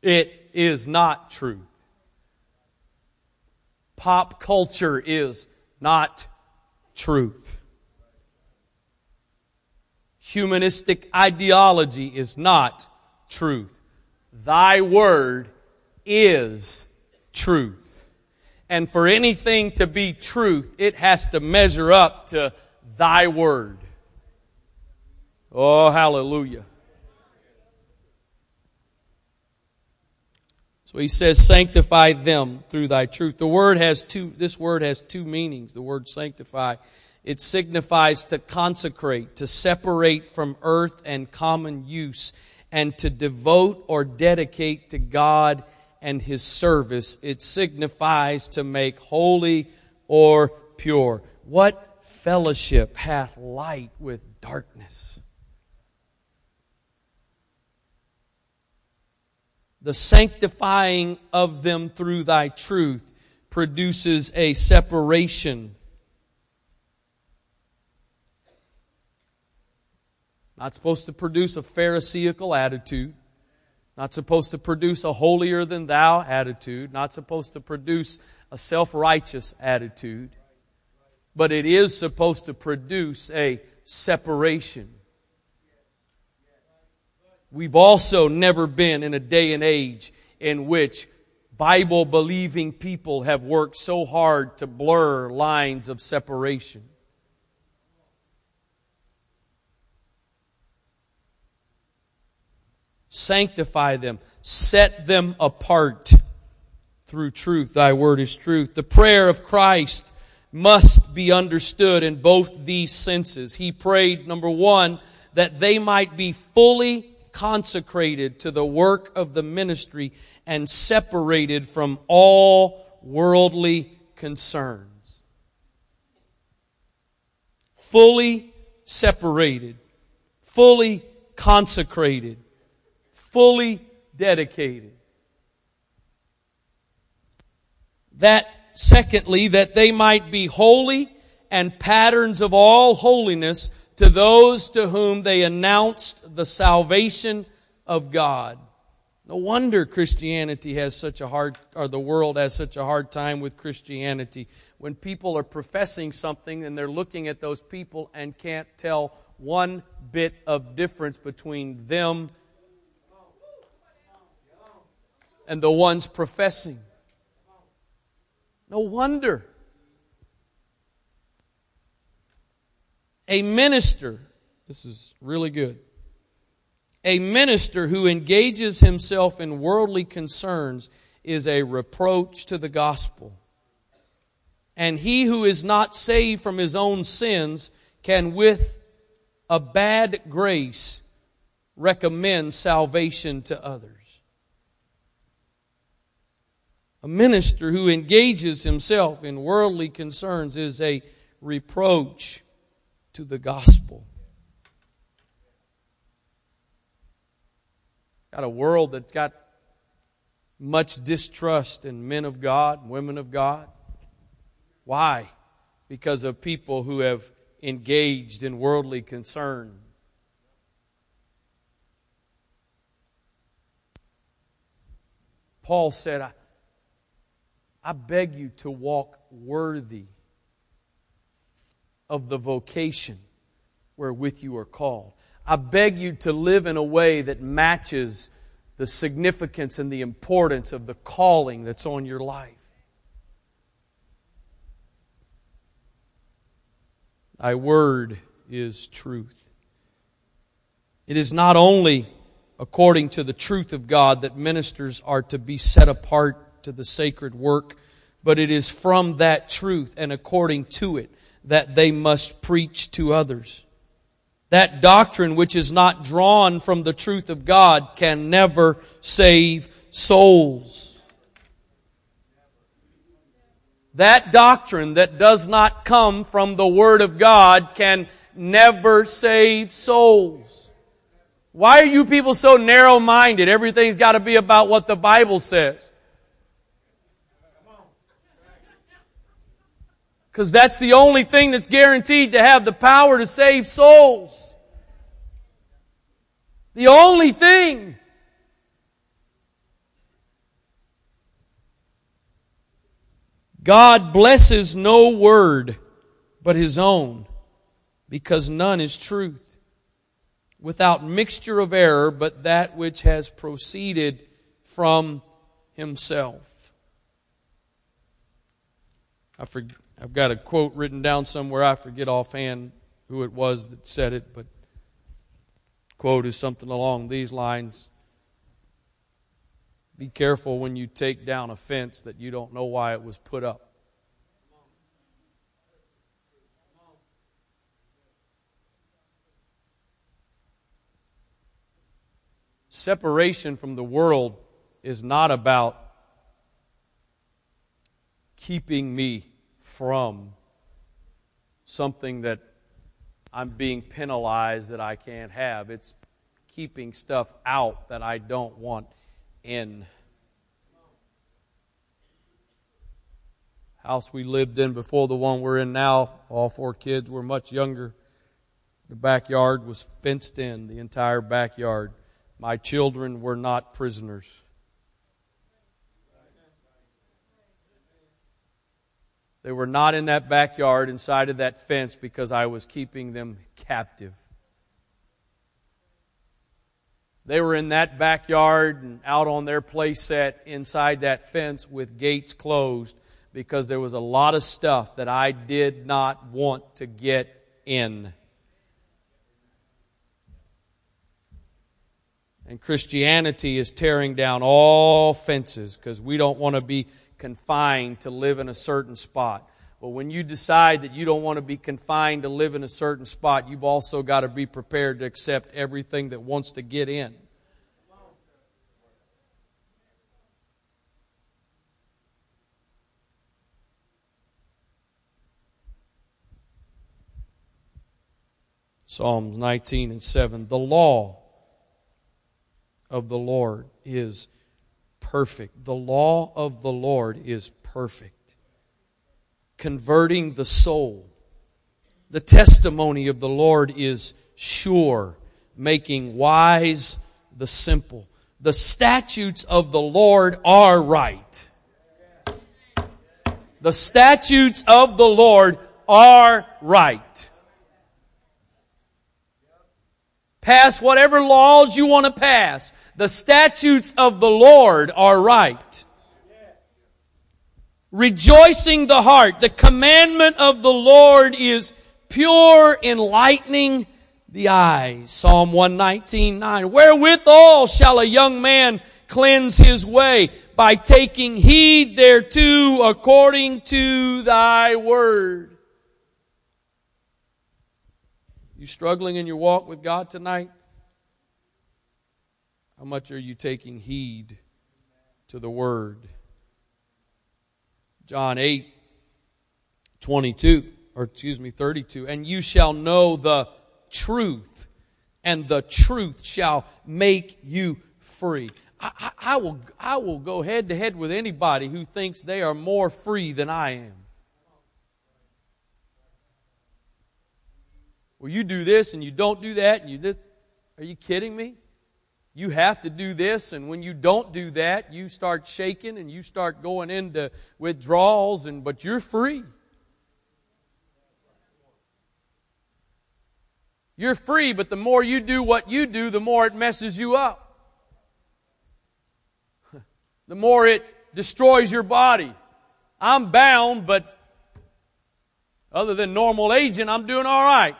It is not truth. Pop culture is not truth. Humanistic ideology is not truth. Thy word is truth. And for anything to be truth, it has to measure up to thy word. Oh, hallelujah. So he says, sanctify them through thy truth. The word has two, this word has two meanings. The word sanctify. It signifies to consecrate, to separate from earth and common use, and to devote or dedicate to God and His service. It signifies to make holy or pure. What fellowship hath light with darkness? The sanctifying of them through thy truth produces a separation. Not supposed to produce a Pharisaical attitude. Not supposed to produce a holier than thou attitude. Not supposed to produce a self righteous attitude. But it is supposed to produce a separation. We've also never been in a day and age in which Bible believing people have worked so hard to blur lines of separation. Sanctify them, set them apart through truth. Thy word is truth. The prayer of Christ must be understood in both these senses. He prayed, number one, that they might be fully consecrated to the work of the ministry and separated from all worldly concerns. Fully separated, fully consecrated, fully dedicated. That, secondly, that they might be holy and patterns of all holiness to those to whom they announced the salvation of God. No wonder Christianity has such a hard, or the world has such a hard time with Christianity. When people are professing something and they're looking at those people and can't tell one bit of difference between them and the ones professing. No wonder. A minister, this is really good. A minister who engages himself in worldly concerns is a reproach to the gospel. And he who is not saved from his own sins can, with a bad grace, recommend salvation to others. A minister who engages himself in worldly concerns is a reproach to the gospel. Got a world that's got much distrust in men of God, women of God. Why? Because of people who have engaged in worldly concern. Paul said, I, I beg you to walk worthy of the vocation wherewith you are called. I beg you to live in a way that matches the significance and the importance of the calling that's on your life. Thy word is truth. It is not only according to the truth of God that ministers are to be set apart to the sacred work, but it is from that truth and according to it that they must preach to others. That doctrine which is not drawn from the truth of God can never save souls. That doctrine that does not come from the Word of God can never save souls. Why are you people so narrow minded? Everything's got to be about what the Bible says. Because that's the only thing that's guaranteed to have the power to save souls. The only thing. God blesses no word but his own, because none is truth, without mixture of error, but that which has proceeded from himself. I forget. I've got a quote written down somewhere. I forget offhand who it was that said it, but quote is something along these lines. Be careful when you take down a fence that you don't know why it was put up. Separation from the world is not about keeping me from something that I'm being penalized that I can't have. It's keeping stuff out that I don't want in. House we lived in before the one we're in now, all four kids were much younger. The backyard was fenced in, the entire backyard. My children were not prisoners. They were not in that backyard inside of that fence because I was keeping them captive. They were in that backyard and out on their play set inside that fence with gates closed because there was a lot of stuff that I did not want to get in. And Christianity is tearing down all fences because we don't want to be confined to live in a certain spot. but when you decide that you don't want to be confined to live in a certain spot, you've also got to be prepared to accept everything that wants to get in. Psalms 19 and 7. The law of the Lord is perfect. The law of the Lord is perfect, converting the soul. The testimony of the Lord is sure, making wise the simple. The statutes of the Lord are right. The statutes of the Lord are right. Pass whatever laws you want to pass. The statutes of the Lord are right. Rejoicing the heart. The commandment of the Lord is pure, enlightening the eyes. Psalm 119, 9. Wherewithal shall a young man cleanse his way? By taking heed thereto according to thy word. You struggling in your walk with God tonight? How much are you taking heed to the word? John 8, 22, or excuse me, 32. And you shall know the truth, and the truth shall make you free. I, I, I, will, I will go head to head with anybody who thinks they are more free than I am. Well, you do this and you don't do that, and you just, are you kidding me? You have to do this, and when you don't do that, you start shaking and you start going into withdrawals, and but you're free. You're free, but the more you do what you do, the more it messes you up. The more it destroys your body. I'm bound, but other than normal aging, I'm doing all right.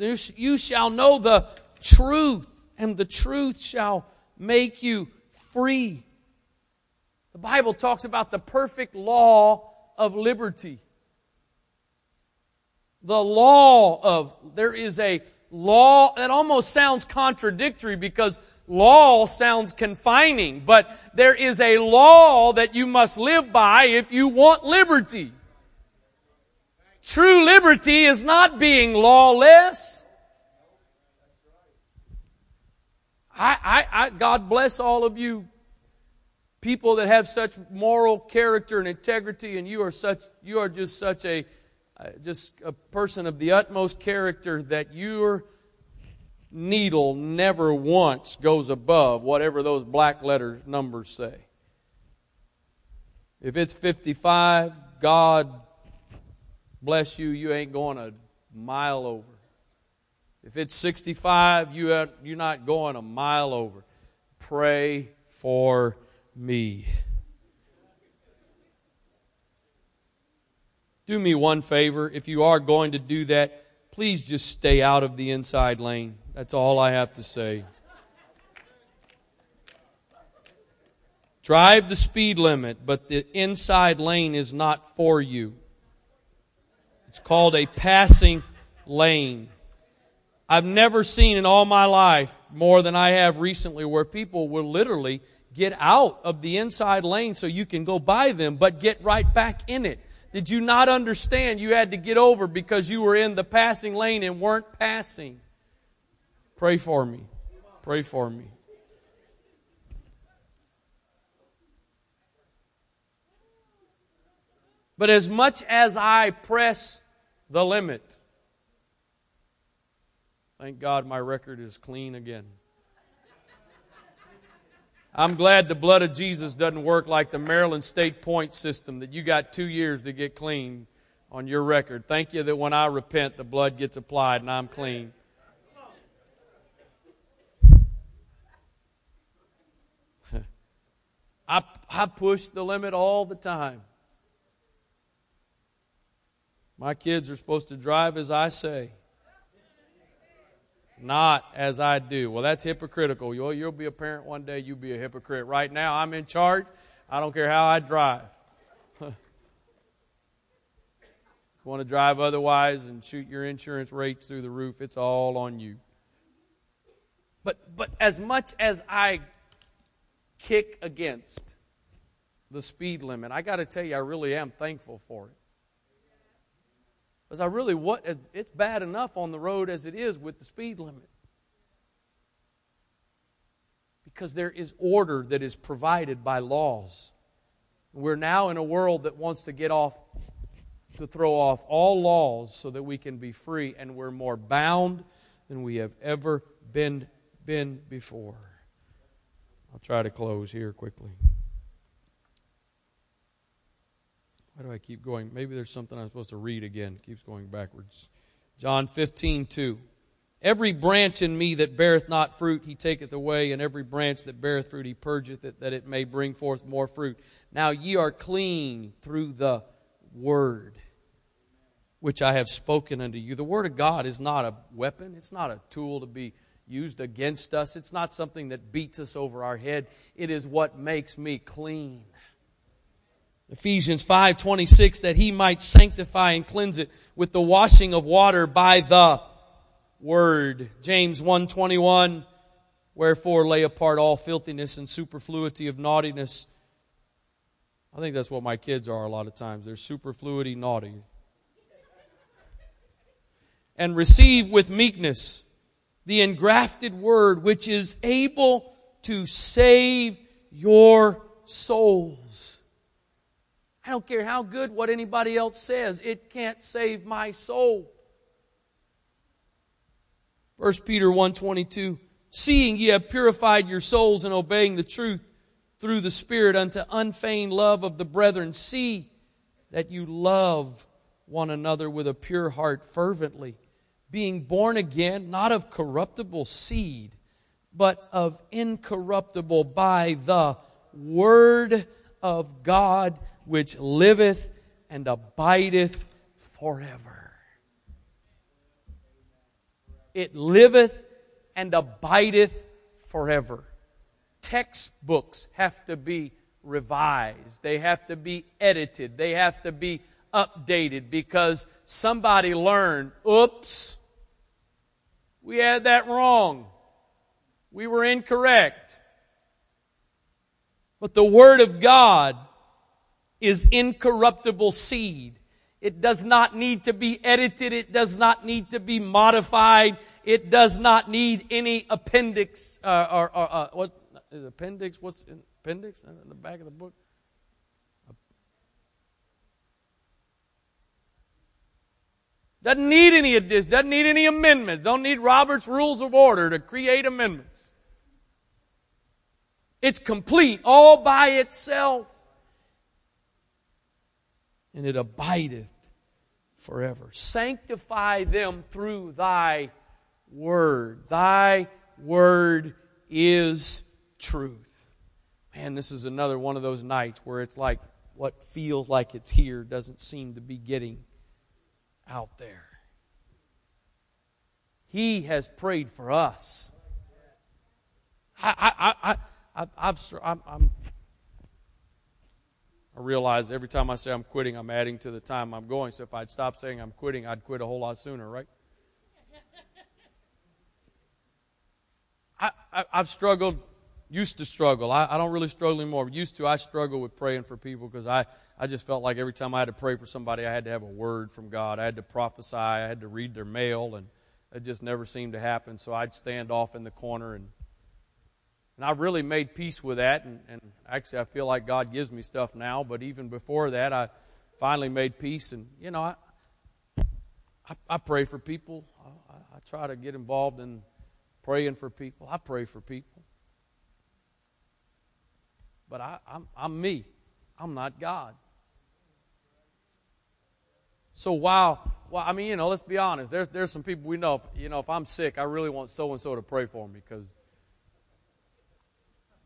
You shall know the truth, and the truth shall make you free. The Bible talks about the perfect law of liberty. The law of, there is a law that almost sounds contradictory because law sounds confining, but there is a law that you must live by if you want liberty. True liberty is not being lawless. I, I, I, God bless all of you people that have such moral character and integrity, and you are such, you are just such a, uh, just a person of the utmost character that your needle never once goes above whatever those black letter numbers say. If it's 55, God bless you, you ain't going a mile over. If it's 65, you are, you're not going a mile over. Pray for me. Do me one favor. If you are going to do that, please just stay out of the inside lane. That's all I have to say. Drive the speed limit, but the inside lane is not for you. It's called a passing lane. I've never seen in all my life more than I have recently where people will literally get out of the inside lane so you can go by them, but get right back in it. Did you not understand you had to get over because you were in the passing lane and weren't passing? Pray for me. Pray for me. But as much as I press the limit, thank God my record is clean again. I'm glad the blood of Jesus doesn't work like the Maryland State point system that you got two years to get clean on your record. Thank you that when I repent, the blood gets applied and I'm clean. I, I push the limit all the time. My kids are supposed to drive as I say, not as I do. Well, that's hypocritical. You'll, you'll be a parent one day, you'll be a hypocrite. Right now, I'm in charge. I don't care how I drive. want to drive otherwise and shoot your insurance rates through the roof, it's all on you. But, but as much as I kick against the speed limit, I got to tell you, I really am thankful for it. Because I really, what, it's bad enough on the road as it is with the speed limit. Because there is order that is provided by laws. We're now in a world that wants to get off, to throw off all laws so that we can be free, and we're more bound than we have ever been, been before. I'll try to close here quickly. Why do I keep going? Maybe there's something I'm supposed to read again. It keeps going backwards. John 15, 2. Every branch in me that beareth not fruit, he taketh away, and every branch that beareth fruit, he purgeth it, that it may bring forth more fruit. Now ye are clean through the word which I have spoken unto you. The word of God is not a weapon, it's not a tool to be used against us, it's not something that beats us over our head. It is what makes me clean. Ephesians 5:26 that he might sanctify and cleanse it with the washing of water by the word. James 1:21 Wherefore lay apart all filthiness and superfluity of naughtiness. I think that's what my kids are a lot of times. They're superfluity naughty. And receive with meekness the engrafted word which is able to save your souls. I don't care how good what anybody else says, it can't save my soul. 1 Peter 1:22 Seeing ye have purified your souls in obeying the truth through the Spirit unto unfeigned love of the brethren, see that you love one another with a pure heart fervently, being born again, not of corruptible seed, but of incorruptible by the word of God which liveth and abideth forever. It liveth and abideth forever. Textbooks have to be revised, they have to be edited, they have to be updated because somebody learned, oops, we had that wrong. We were incorrect. But the Word of God is incorruptible seed. It does not need to be edited. It does not need to be modified. It does not need any appendix, uh, or, or uh, what is appendix? What's in, appendix in the back of the book? Doesn't need any of this. Doesn't need any amendments. Don't need Robert's Rules of Order to create amendments. It's complete all by itself and it abideth forever. Sanctify them through thy word. Thy word is truth. Man, this is another one of those nights where it's like what feels like it's here doesn't seem to be getting out there. He has prayed for us. I, I, I, I, I've, I'm, I'm I realize every time I say I'm quitting, I'm adding to the time I'm going. So if I'd stop saying I'm quitting, I'd quit a whole lot sooner, right? I, I, have struggled, used to struggle. I, I don't really struggle anymore. Used to, I struggle with praying for people because I, I just felt like every time I had to pray for somebody, I had to have a word from God. I had to prophesy. I had to read their mail, and it just never seemed to happen. So I'd stand off in the corner and and I really made peace with that. And, and, actually, I feel like God gives me stuff now. But even before that, I finally made peace. And, you know, I, I, I pray for people. I, I, try to get involved in praying for people. I pray for people. But I, I'm, I'm me, I'm not God. So while, well, I mean, you know, let's be honest. There's, there's some people we know, if, you know, if I'm sick, I really want so and so to pray for me because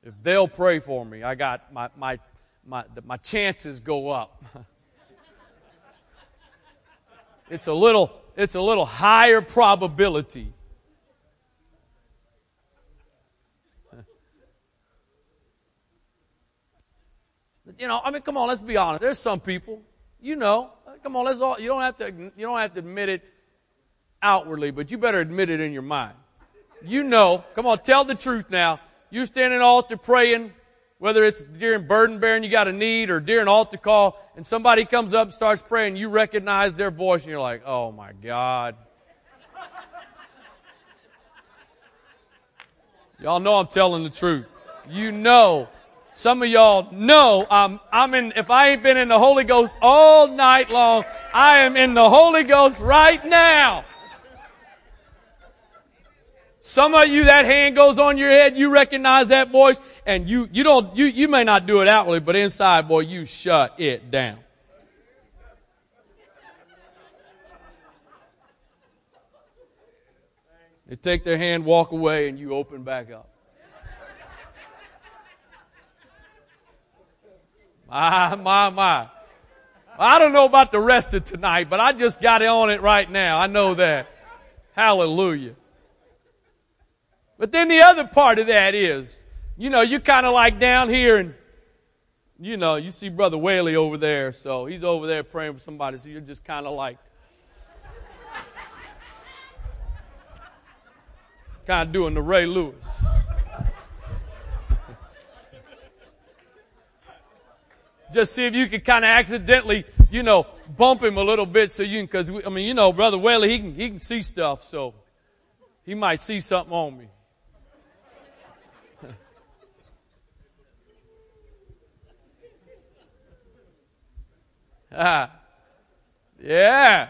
if they'll pray for me, I got my, my, my, my chances go up. it's a little, it's a little higher probability. you know, I mean, come on, let's be honest. There's some people, you know, come on, let's all, you don't have to, you don't have to admit it outwardly, but you better admit it in your mind. You know, come on, tell the truth now. You stand in altar praying, whether it's during burden bearing you got a need or during altar call, and somebody comes up and starts praying, you recognize their voice and you're like, oh my God. Y'all know I'm telling the truth. You know. Some of y'all know I'm, I'm in, if I ain't been in the Holy Ghost all night long, I am in the Holy Ghost right now. Some of you, that hand goes on your head, you recognize that voice, and you, you don't, you, you may not do it outwardly, but inside, boy, you shut it down. They take their hand, walk away, and you open back up. My, my, my. I don't know about the rest of tonight, but I just got on it right now. I know that. Hallelujah. But then the other part of that is, you know, you're kind of like down here and, you know, you see Brother Whaley over there, so he's over there praying for somebody, so you're just kind of like, kind of doing the Ray Lewis. just see if you can kind of accidentally, you know, bump him a little bit so you can, cause I mean, you know, Brother Whaley, he can, he can see stuff, so he might see something on me. Ah, yeah.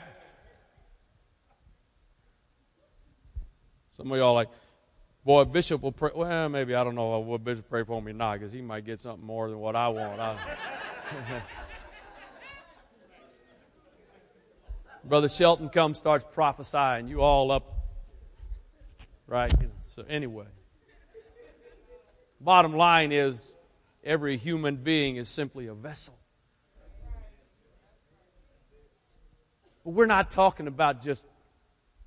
Some of y'all like, boy, Bishop will pray. Well, maybe I don't know what Bishop pray for me or not, because he might get something more than what I want. I, Brother Shelton comes, starts prophesying. You all up, right? So anyway, bottom line is, every human being is simply a vessel. But we're not talking about just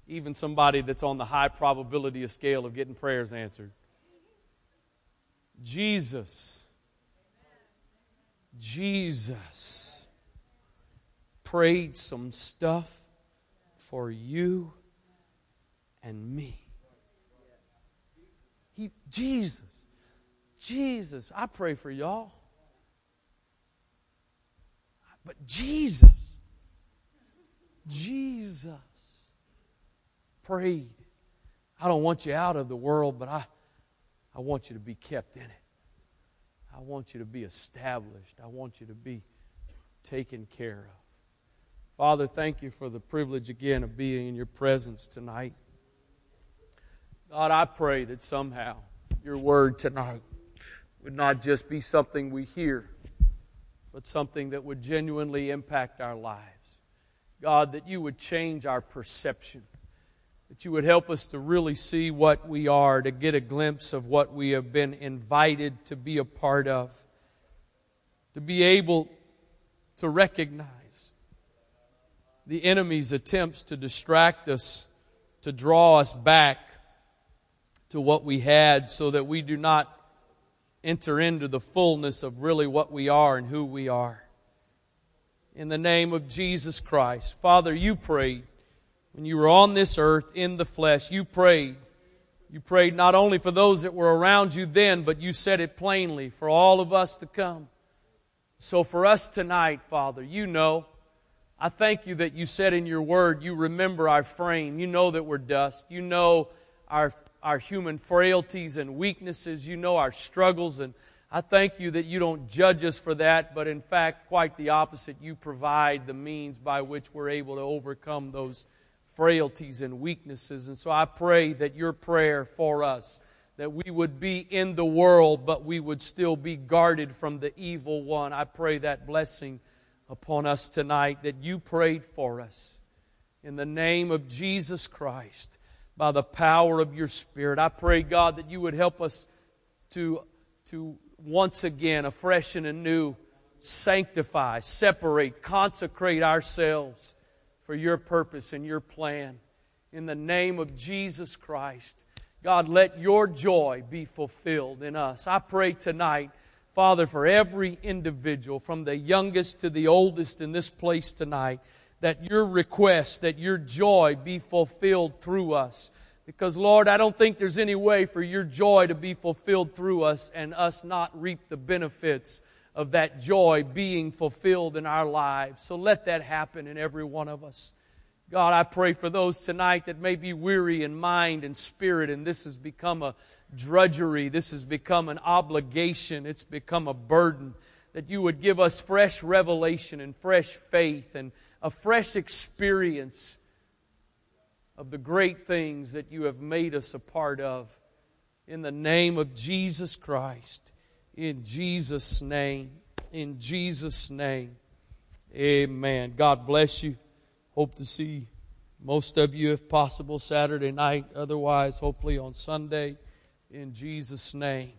even somebody that's on the high probability of scale of getting prayers answered. Jesus, Jesus prayed some stuff for you and me. He, Jesus, Jesus, I pray for y'all. But Jesus, Jesus prayed. I don't want you out of the world, but I, I want you to be kept in it. I want you to be established. I want you to be taken care of. Father, thank you for the privilege again of being in your presence tonight. God, I pray that somehow your word tonight would not just be something we hear, but something that would genuinely impact our lives. God, that you would change our perception, that you would help us to really see what we are, to get a glimpse of what we have been invited to be a part of, to be able to recognize the enemy's attempts to distract us, to draw us back to what we had so that we do not enter into the fullness of really what we are and who we are in the name of Jesus Christ. Father, you prayed when you were on this earth in the flesh. You prayed. You prayed not only for those that were around you then, but you said it plainly for all of us to come. So for us tonight, Father, you know, I thank you that you said in your word, you remember our frame. You know that we're dust. You know our, our human frailties and weaknesses. You know our struggles and I thank you that you don't judge us for that, but in fact, quite the opposite. You provide the means by which we're able to overcome those frailties and weaknesses. And so I pray that your prayer for us, that we would be in the world, but we would still be guarded from the evil one. I pray that blessing upon us tonight, that you prayed for us. In the name of Jesus Christ, by the power of your Spirit, I pray, God, that you would help us to, to once again, afresh and anew, sanctify, separate, consecrate ourselves for your purpose and your plan. In the name of Jesus Christ, God, let your joy be fulfilled in us. I pray tonight, Father, for every individual, from the youngest to the oldest in this place tonight, that your request, that your joy be fulfilled through us Because, Lord, I don't think there's any way for your joy to be fulfilled through us and us not reap the benefits of that joy being fulfilled in our lives. So let that happen in every one of us. God, I pray for those tonight that may be weary in mind and spirit, and this has become a drudgery. This has become an obligation. It's become a burden. That you would give us fresh revelation and fresh faith and a fresh experience of the great things that you have made us a part of. In the name of Jesus Christ. In Jesus' name. In Jesus' name. Amen. God bless you. Hope to see most of you, if possible, Saturday night. Otherwise, hopefully on Sunday. In Jesus' name.